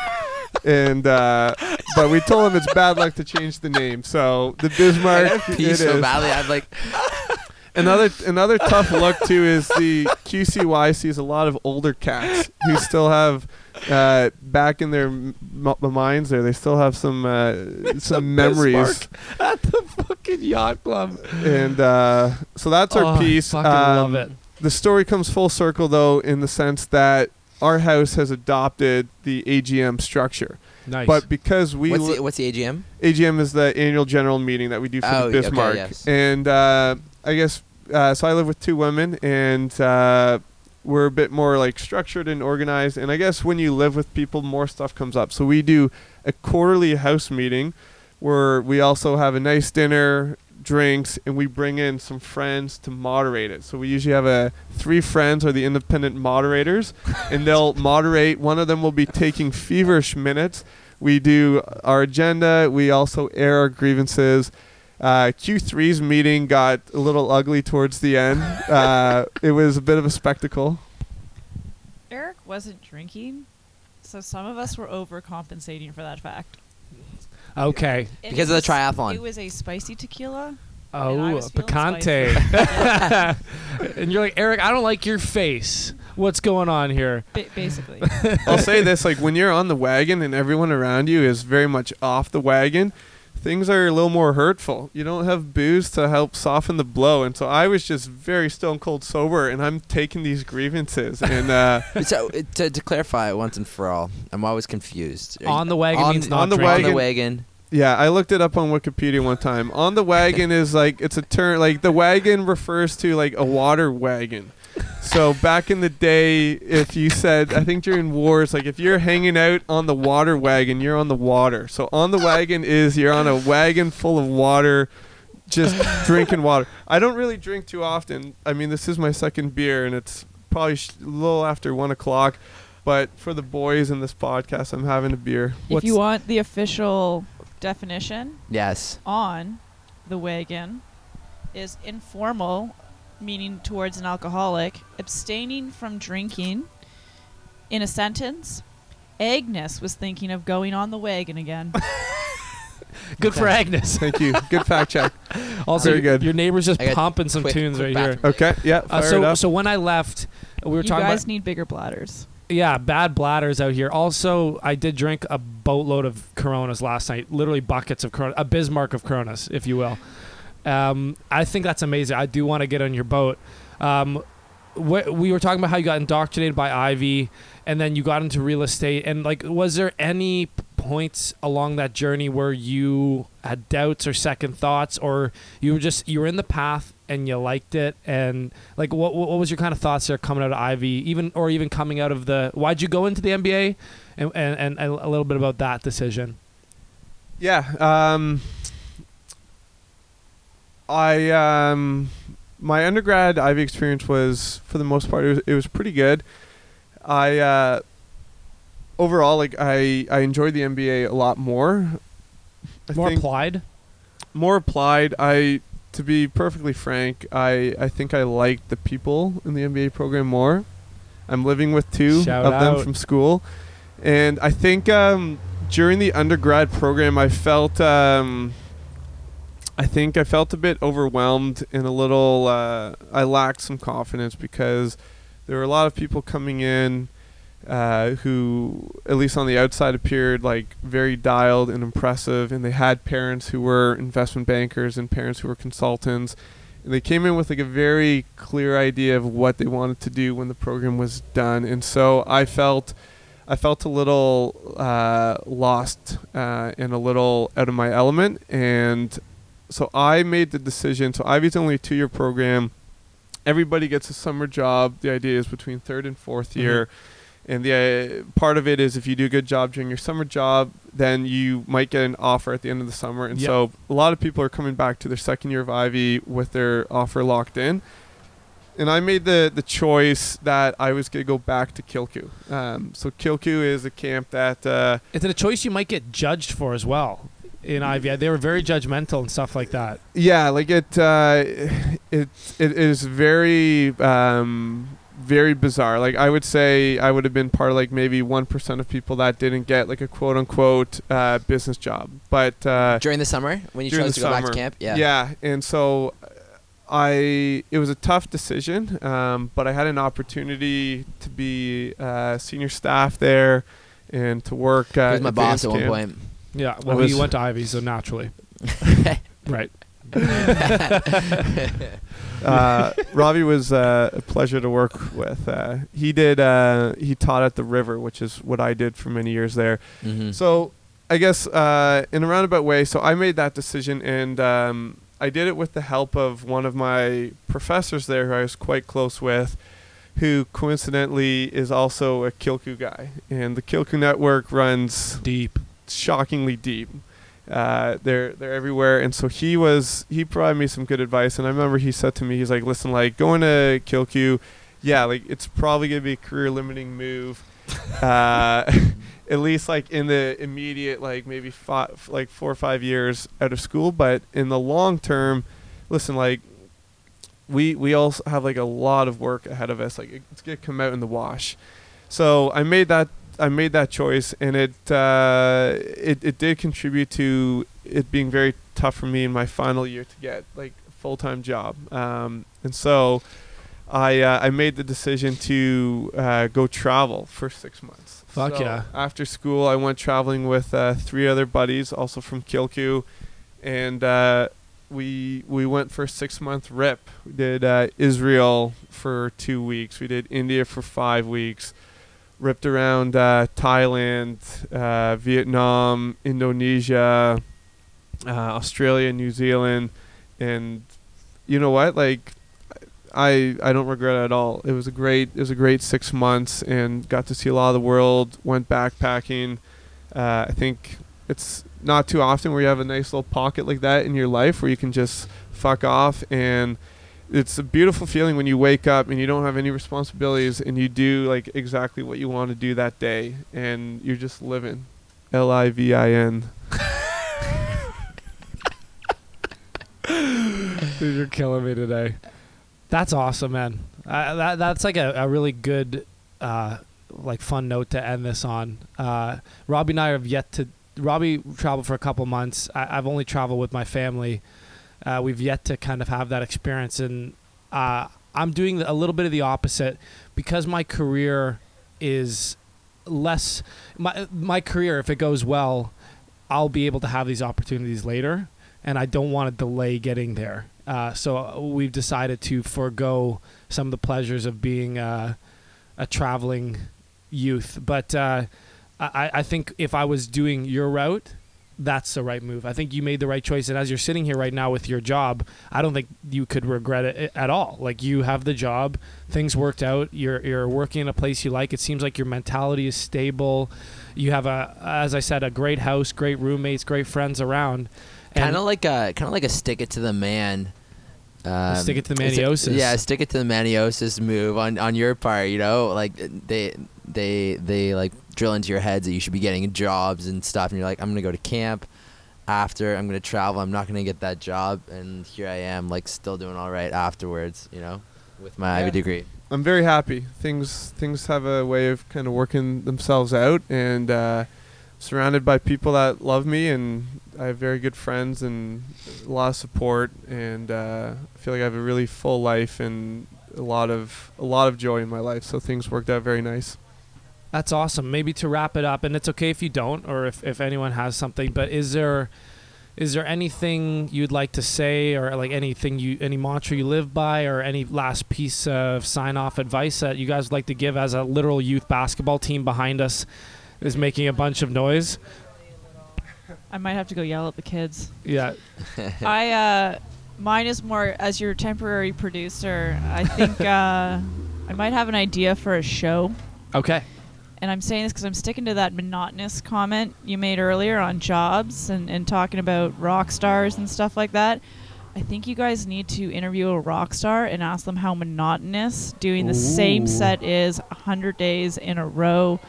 S4: And uh, but we told them it's bad luck to change the name. So the Bismarck [laughs]
S3: Peace badly. I'm like,
S4: Another another tough look too is the QCY sees a lot of older cats who still have uh, back in their m- m- minds there. They still have some uh, some [laughs] memories,
S2: at the fucking yacht club.
S4: and uh, so that's our
S2: Oh, I
S4: piece.
S2: fucking
S4: Um,
S2: love it.
S4: the story comes full circle though in the sense that our house has adopted the AGM structure.
S2: Nice.
S4: But because we
S3: what's
S4: li-
S3: the, what's the AGM?
S4: AGM is the annual general meeting that we do for
S3: Oh,
S4: the
S3: okay,
S4: Bismarck.
S3: yes.
S4: And uh, I guess uh, so I live with two women and uh, we're a bit more like structured and organized and I guess when you live with people more stuff comes up. So we do a quarterly house meeting where we also have a nice dinner, drinks, and we bring in some friends to moderate it. So we usually have a three friends are the independent moderators, [laughs] and they'll moderate. One of them will be taking feverish minutes. We do our agenda. We also air our grievances. Uh, Q3's meeting got a little ugly towards the end. Uh, it was a bit of a spectacle.
S5: Eric wasn't drinking, so some of us were overcompensating for that fact.
S2: okay.
S5: And
S3: Because
S5: it
S3: of the triathlon.
S5: It was a spicy tequila.
S2: Oh,
S5: was
S2: picante. [laughs] [laughs] and you're like, Eric, I don't like your face. What's going on here?
S5: Ba- basically. [laughs]
S4: I'll say this: like when you're on the wagon and everyone around you is very much off the wagon, things are a little more hurtful. You don't have booze to help soften the blow, and so I was just very stone cold sober, and I'm taking these grievances, and uh, [laughs]
S3: so uh, to, to clarify it once and for all, I'm always confused. Are you-
S2: On the wagon
S3: on,
S2: means not
S4: on the
S3: on the
S4: wagon.
S3: wagon.
S4: yeah, I looked it up on Wikipedia one time. On the wagon [laughs] is like it's a term like the wagon refers to like a water wagon. So back in the day, if you said, I think during wars, like if you're hanging out on the water wagon, you're on the water. So on the wagon is you're on a wagon full of water, just [laughs] drinking water. I don't really drink too often. I mean, this is my second beer, and it's probably sh- a little after one o'clock. But for the boys in this podcast, I'm having a beer.
S5: if you want the official definition
S3: Yes.
S5: on the wagon is informal, meaning towards an alcoholic, abstaining from drinking. In a sentence, Agnes was thinking of going on the wagon again. [laughs]
S2: Good for Agnes. [laughs]
S4: Thank you. Good fact check. [laughs]
S2: Also,
S4: Very good.
S2: your neighbor's just
S3: I got
S2: pumping some
S3: quick-
S2: tunes
S3: quick
S2: right here.
S3: bathroom.
S4: Okay. Yeah.
S2: Uh,
S4: Fire it
S2: so,
S4: up.
S2: so when I left, we were
S5: you
S2: talking
S5: guys
S2: about
S5: need bigger bladders.
S2: yeah, bad bladders out here. Also, I did drink a boatload of Coronas last night, literally buckets of Corona, a Bismarck of Coronas, if you will. Um, I think that's amazing. I do want to get on your boat. Um, wh- we were talking about how you got indoctrinated by Ivey, and then you got into real estate. And like, was there any points along that journey where you had doubts or second thoughts, or you were just you were in the path and you liked it? And like, what what was your kind of thoughts there coming out of Ivey, even or even coming out of the? Why'd you go into the MBA? And and, and a little bit about that decision.
S4: Yeah. Um, I um, my undergrad Ivey experience was for the most part it was, it was pretty good. I uh, overall like I I enjoyed the MBA a lot more. I
S2: More applied.
S4: more applied. I to be perfectly frank, I I think I liked the people in the MBA program more. I'm living with two
S2: Shout
S4: of them from school, and I think um, during the undergrad program, I felt um, I think I felt a bit overwhelmed and a little. Uh, I lacked some confidence because there were a lot of people coming in uh, who, at least on the outside, appeared like very dialed and impressive, and they had parents who were investment bankers and parents who were consultants. And they came in with like a very clear idea of what they wanted to do when the program was done, and so I felt, I felt a little uh, lost uh, and a little out of my element, and so I made the decision. So Ivey's only a two-year program. Everybody gets a summer job. The idea is between third and 4th
S2: Mhm.
S4: year. And the uh, part of it is if you do a good job during your summer job, then you might get an offer at the end of the summer. And
S2: Yep.
S4: so a lot of people are coming back to their second year of Ivy with their offer locked in. And I made the, the choice that I was going to go back to Kilcoo. Um, so Kilcoo is a camp that uh,
S2: Is it a choice you might get judged for as well? In Ivey, they were very judgmental and stuff like that.
S4: Yeah, like it, uh, it, it is very, um, very bizarre. Like I would say, I would have been part of like maybe one percent of people that didn't get like a quote unquote uh, business job. But uh,
S3: During the summer when you
S4: during
S3: chose
S4: the
S3: to go back to
S4: summer.
S3: camp? Yeah.
S4: yeah, and so uh, I it was a tough decision, um, but I had an opportunity to be uh, senior staff there and to work.
S3: He
S4: Uh,
S3: was my boss
S4: advanced
S3: at one point.
S2: Yeah, well,
S4: was-
S2: you went to Ivey, so naturally, [laughs] right? [laughs]
S4: uh, Ravi was uh, a pleasure to work with. Uh, he did. Uh, he taught at the river, which is what I did for many years there.
S3: hmm
S4: So I guess uh, in a roundabout way, so I made that decision, and um, I did it with the help of one of my professors there, who I was quite close with, who coincidentally is also a Kilcoo guy, and the Kilcoo network runs
S2: Deep.
S4: Shockingly deep. Uh, they're they're everywhere, and so he was he provided me some good advice. And I remember he said to me, he's like, "Listen, like going to Kilcoo, yeah, like it's probably gonna be a career limiting move, [laughs] uh, [laughs] at least like in the immediate like maybe five, like four or five years out of school, but in the long term, listen, like." We we also have like a lot of work ahead of us. Like it's gonna come out in the wash. So I made that I made that choice, and it uh, it it did contribute to it being very tough for me in my final year to get like a full time job. Um, and so I uh, I made the decision to uh, go travel for six months.
S2: Fuck
S4: So
S2: yeah.
S4: After school, I went traveling with uh, three other buddies, also from Kilcoo, and uh, we we went for a six month rip. We did uh, Israel for two weeks. We did India for five weeks. Ripped around uh, Thailand, uh, Vietnam, Indonesia, uh, Australia, New Zealand, and you know what? Like, I I don't regret it at all. It was a great it was a great six months and got to see a lot of the world. Went backpacking. Uh, I think it's not too often where you have a nice little pocket like that in your life where you can just fuck off and it's a beautiful feeling when you wake up and you don't have any responsibilities and you do like exactly what you want to do that day and you're just living. L I V I N. [laughs]
S2: Dude, you're killing me today. That's awesome, man. Uh, that that's like a, a really good, uh, like fun note to end this on. Uh, Robbie and I have yet to. Robbie traveled for a couple months. I, I've only traveled with my family. Uh, we've yet to kind of have that experience, and uh, I'm doing a little bit of the opposite because my career is less. My my career, if it goes well, I'll be able to have these opportunities later, and I don't want to delay getting there. Uh, so we've decided to forego some of the pleasures of being uh, a traveling youth. But uh, I, I think if I was doing your route, that's the right move. I think you made the right choice. And as you're sitting here right now with your job, I don't think you could regret it at all. Like you have the job, things worked out. You're you're working in a place you like. It seems like your mentality is stable. You have a, as I said, a great house, great roommates, great friends around.
S3: Kind of like a kind of like a stick it to the man. Um,
S2: Stick it to the
S3: is
S2: maniosis.
S3: yeah, stick it to the maniosis move on on your part. You know, like they they they like drill into your heads that you should be getting jobs and stuff, and you're like, I'm gonna go to camp. After I'm gonna travel, I'm not gonna get that job, and here I am, like still doing all right afterwards. You know, with my
S4: Yeah.
S3: Ivey degree.
S4: I'm very happy. Things things have a way of kind of working themselves out, and uh, surrounded by people that love me, and I have very good friends and a lot of support, and uh, I feel like I have a really full life and a lot of a lot of joy in my life. So things worked out very nice.
S2: That's awesome. Maybe to wrap it up, and it's okay if you don't, or if, if anyone has something. But is there is there anything you'd like to say, or like anything you any mantra you live by, or any last piece of sign off advice that you guys would like to give as a literal youth basketball team behind us is making a bunch of noise?
S5: I might have to go yell at the kids.
S2: Yeah. [laughs]
S5: I uh, mine is more as your temporary producer. I think uh, I might have an idea for a show,
S2: Okay.
S5: And I'm saying this because I'm sticking to that monotonous comment you made earlier on jobs and, and talking about rock stars and stuff like that. I think you guys need to interview a rock star and ask them how monotonous doing the same set is 100 days in a row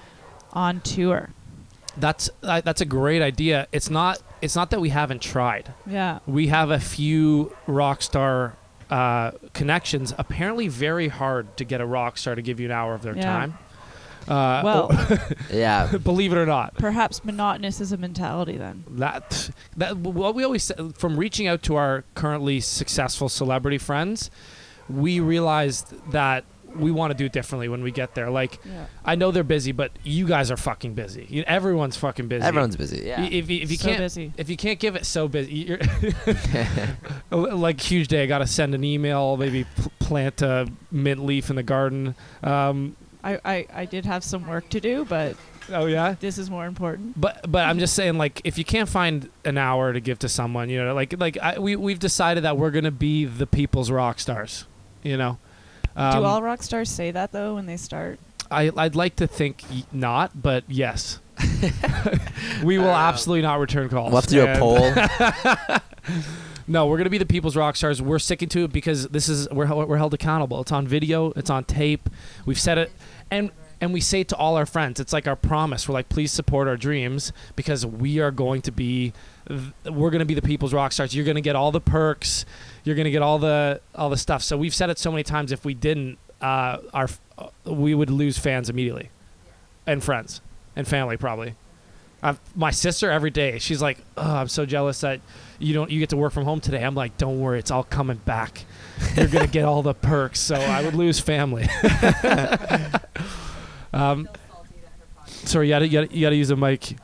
S5: on tour.
S2: That's uh, that's a great idea. It's not it's not that we haven't tried.
S5: Yeah.
S2: We have a few rock star uh, connections. Apparently, very hard to get a rock star to give you an hour of their
S5: Yeah.
S2: time. Uh,
S5: Well, [laughs]
S3: Yeah,
S2: believe it or not,
S5: perhaps monotonous is a mentality then.
S2: that that what we always say, from reaching out to our currently successful celebrity friends, we realized that we want to do it differently when we get there. Like,
S5: Yeah.
S2: I know they're busy, but you guys are fucking busy. You, everyone's fucking busy.
S3: everyone's busy. Yeah.
S2: If, you- if you
S5: so
S2: can't
S5: busy.
S2: if you can't give it so busy, [laughs] you're [laughs] like huge day. I got to send an email, maybe p- plant a mint leaf in the garden. Um,
S5: I, I, I did have some work to do, but
S2: oh yeah,
S5: this is more important.
S2: but but I'm just saying, like, if you can't find an hour to give to someone, you know, like like I, we we've decided that we're gonna be the people's rock stars. You know, um,
S5: do all rock stars say that though when they start?
S2: I I'd like to think not, but yes. [laughs] we will absolutely not return calls.
S3: we'll have to do a poll. [laughs]
S2: No, we're gonna be the people's rock stars. We're sticking to it because this is we're we're held accountable. It's on video. It's on tape. We've said it, and and we say it to all our friends. It's like our promise. We're like, please support our dreams because we are going to be, we're gonna be the people's rock stars. You're gonna get all the perks. You're gonna get all the all the stuff. So we've said it so many times. If we didn't, uh, our uh, we would lose fans immediately, and friends, and family probably. I've, my sister every day, she's like, "Oh, I'm so jealous that you don't you get to work from home today." I'm like, "Don't worry, it's all coming back. You're gonna get all the perks." So I would lose family. [laughs] um, sorry, you gotta, you gotta you gotta use a mic.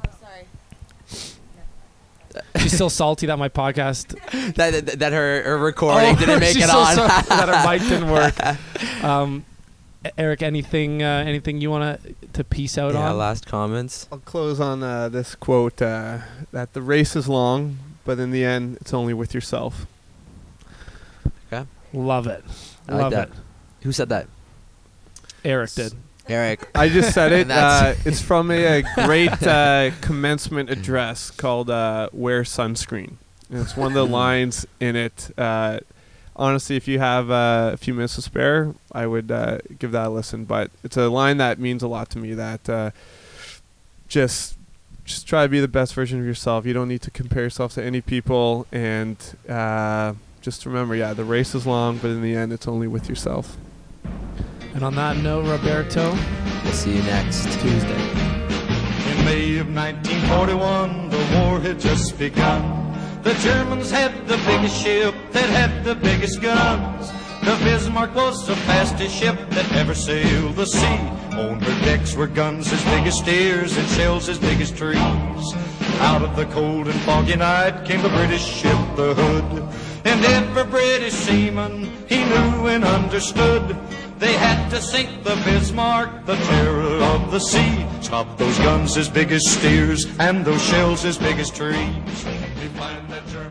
S2: She's still salty that my podcast [laughs]
S3: that, that that her, her recording didn't make
S2: Oh,
S3: it
S2: so
S3: on.
S2: that her mic didn't work. [laughs] Um, Eric, anything uh, anything you want to to piece out on?
S3: yeah,
S2: on?
S3: last comments.
S4: I'll close on uh, this quote uh, that the race is long, but in the end, it's only with yourself. Okay.
S2: Love it.
S3: I like that.
S2: it.
S3: Who said that?
S2: Eric did.
S3: Eric.
S4: I just said it. [laughs] Uh, it's from a, a great uh, commencement address called uh, "Wear Sunscreen." And it's one of the [laughs] lines in it. Honestly, if you have uh, a few minutes to spare, I would uh, give that a listen. But it's a line that means a lot to me. That uh, just just try to be the best version of yourself. You don't need to compare yourself to any people, and uh, just remember, yeah, the race is long, but in the end, it's only with yourself.
S2: And on that note, Roberto,
S3: We'll see you next
S2: Tuesday.
S7: In May of 1941, the war had just begun. The Germans had the biggest ship that had the biggest guns. The Bismarck was the fastest ship that ever sailed the sea. On her decks were guns as big as steers and shells as big as trees. Out of the cold and foggy night came the British ship, the Hood. And every British seaman he knew and understood. They had to sink the Bismarck, the terror of the sea. Stop those guns as big as steers and those shells as big as trees. They find that German battleship.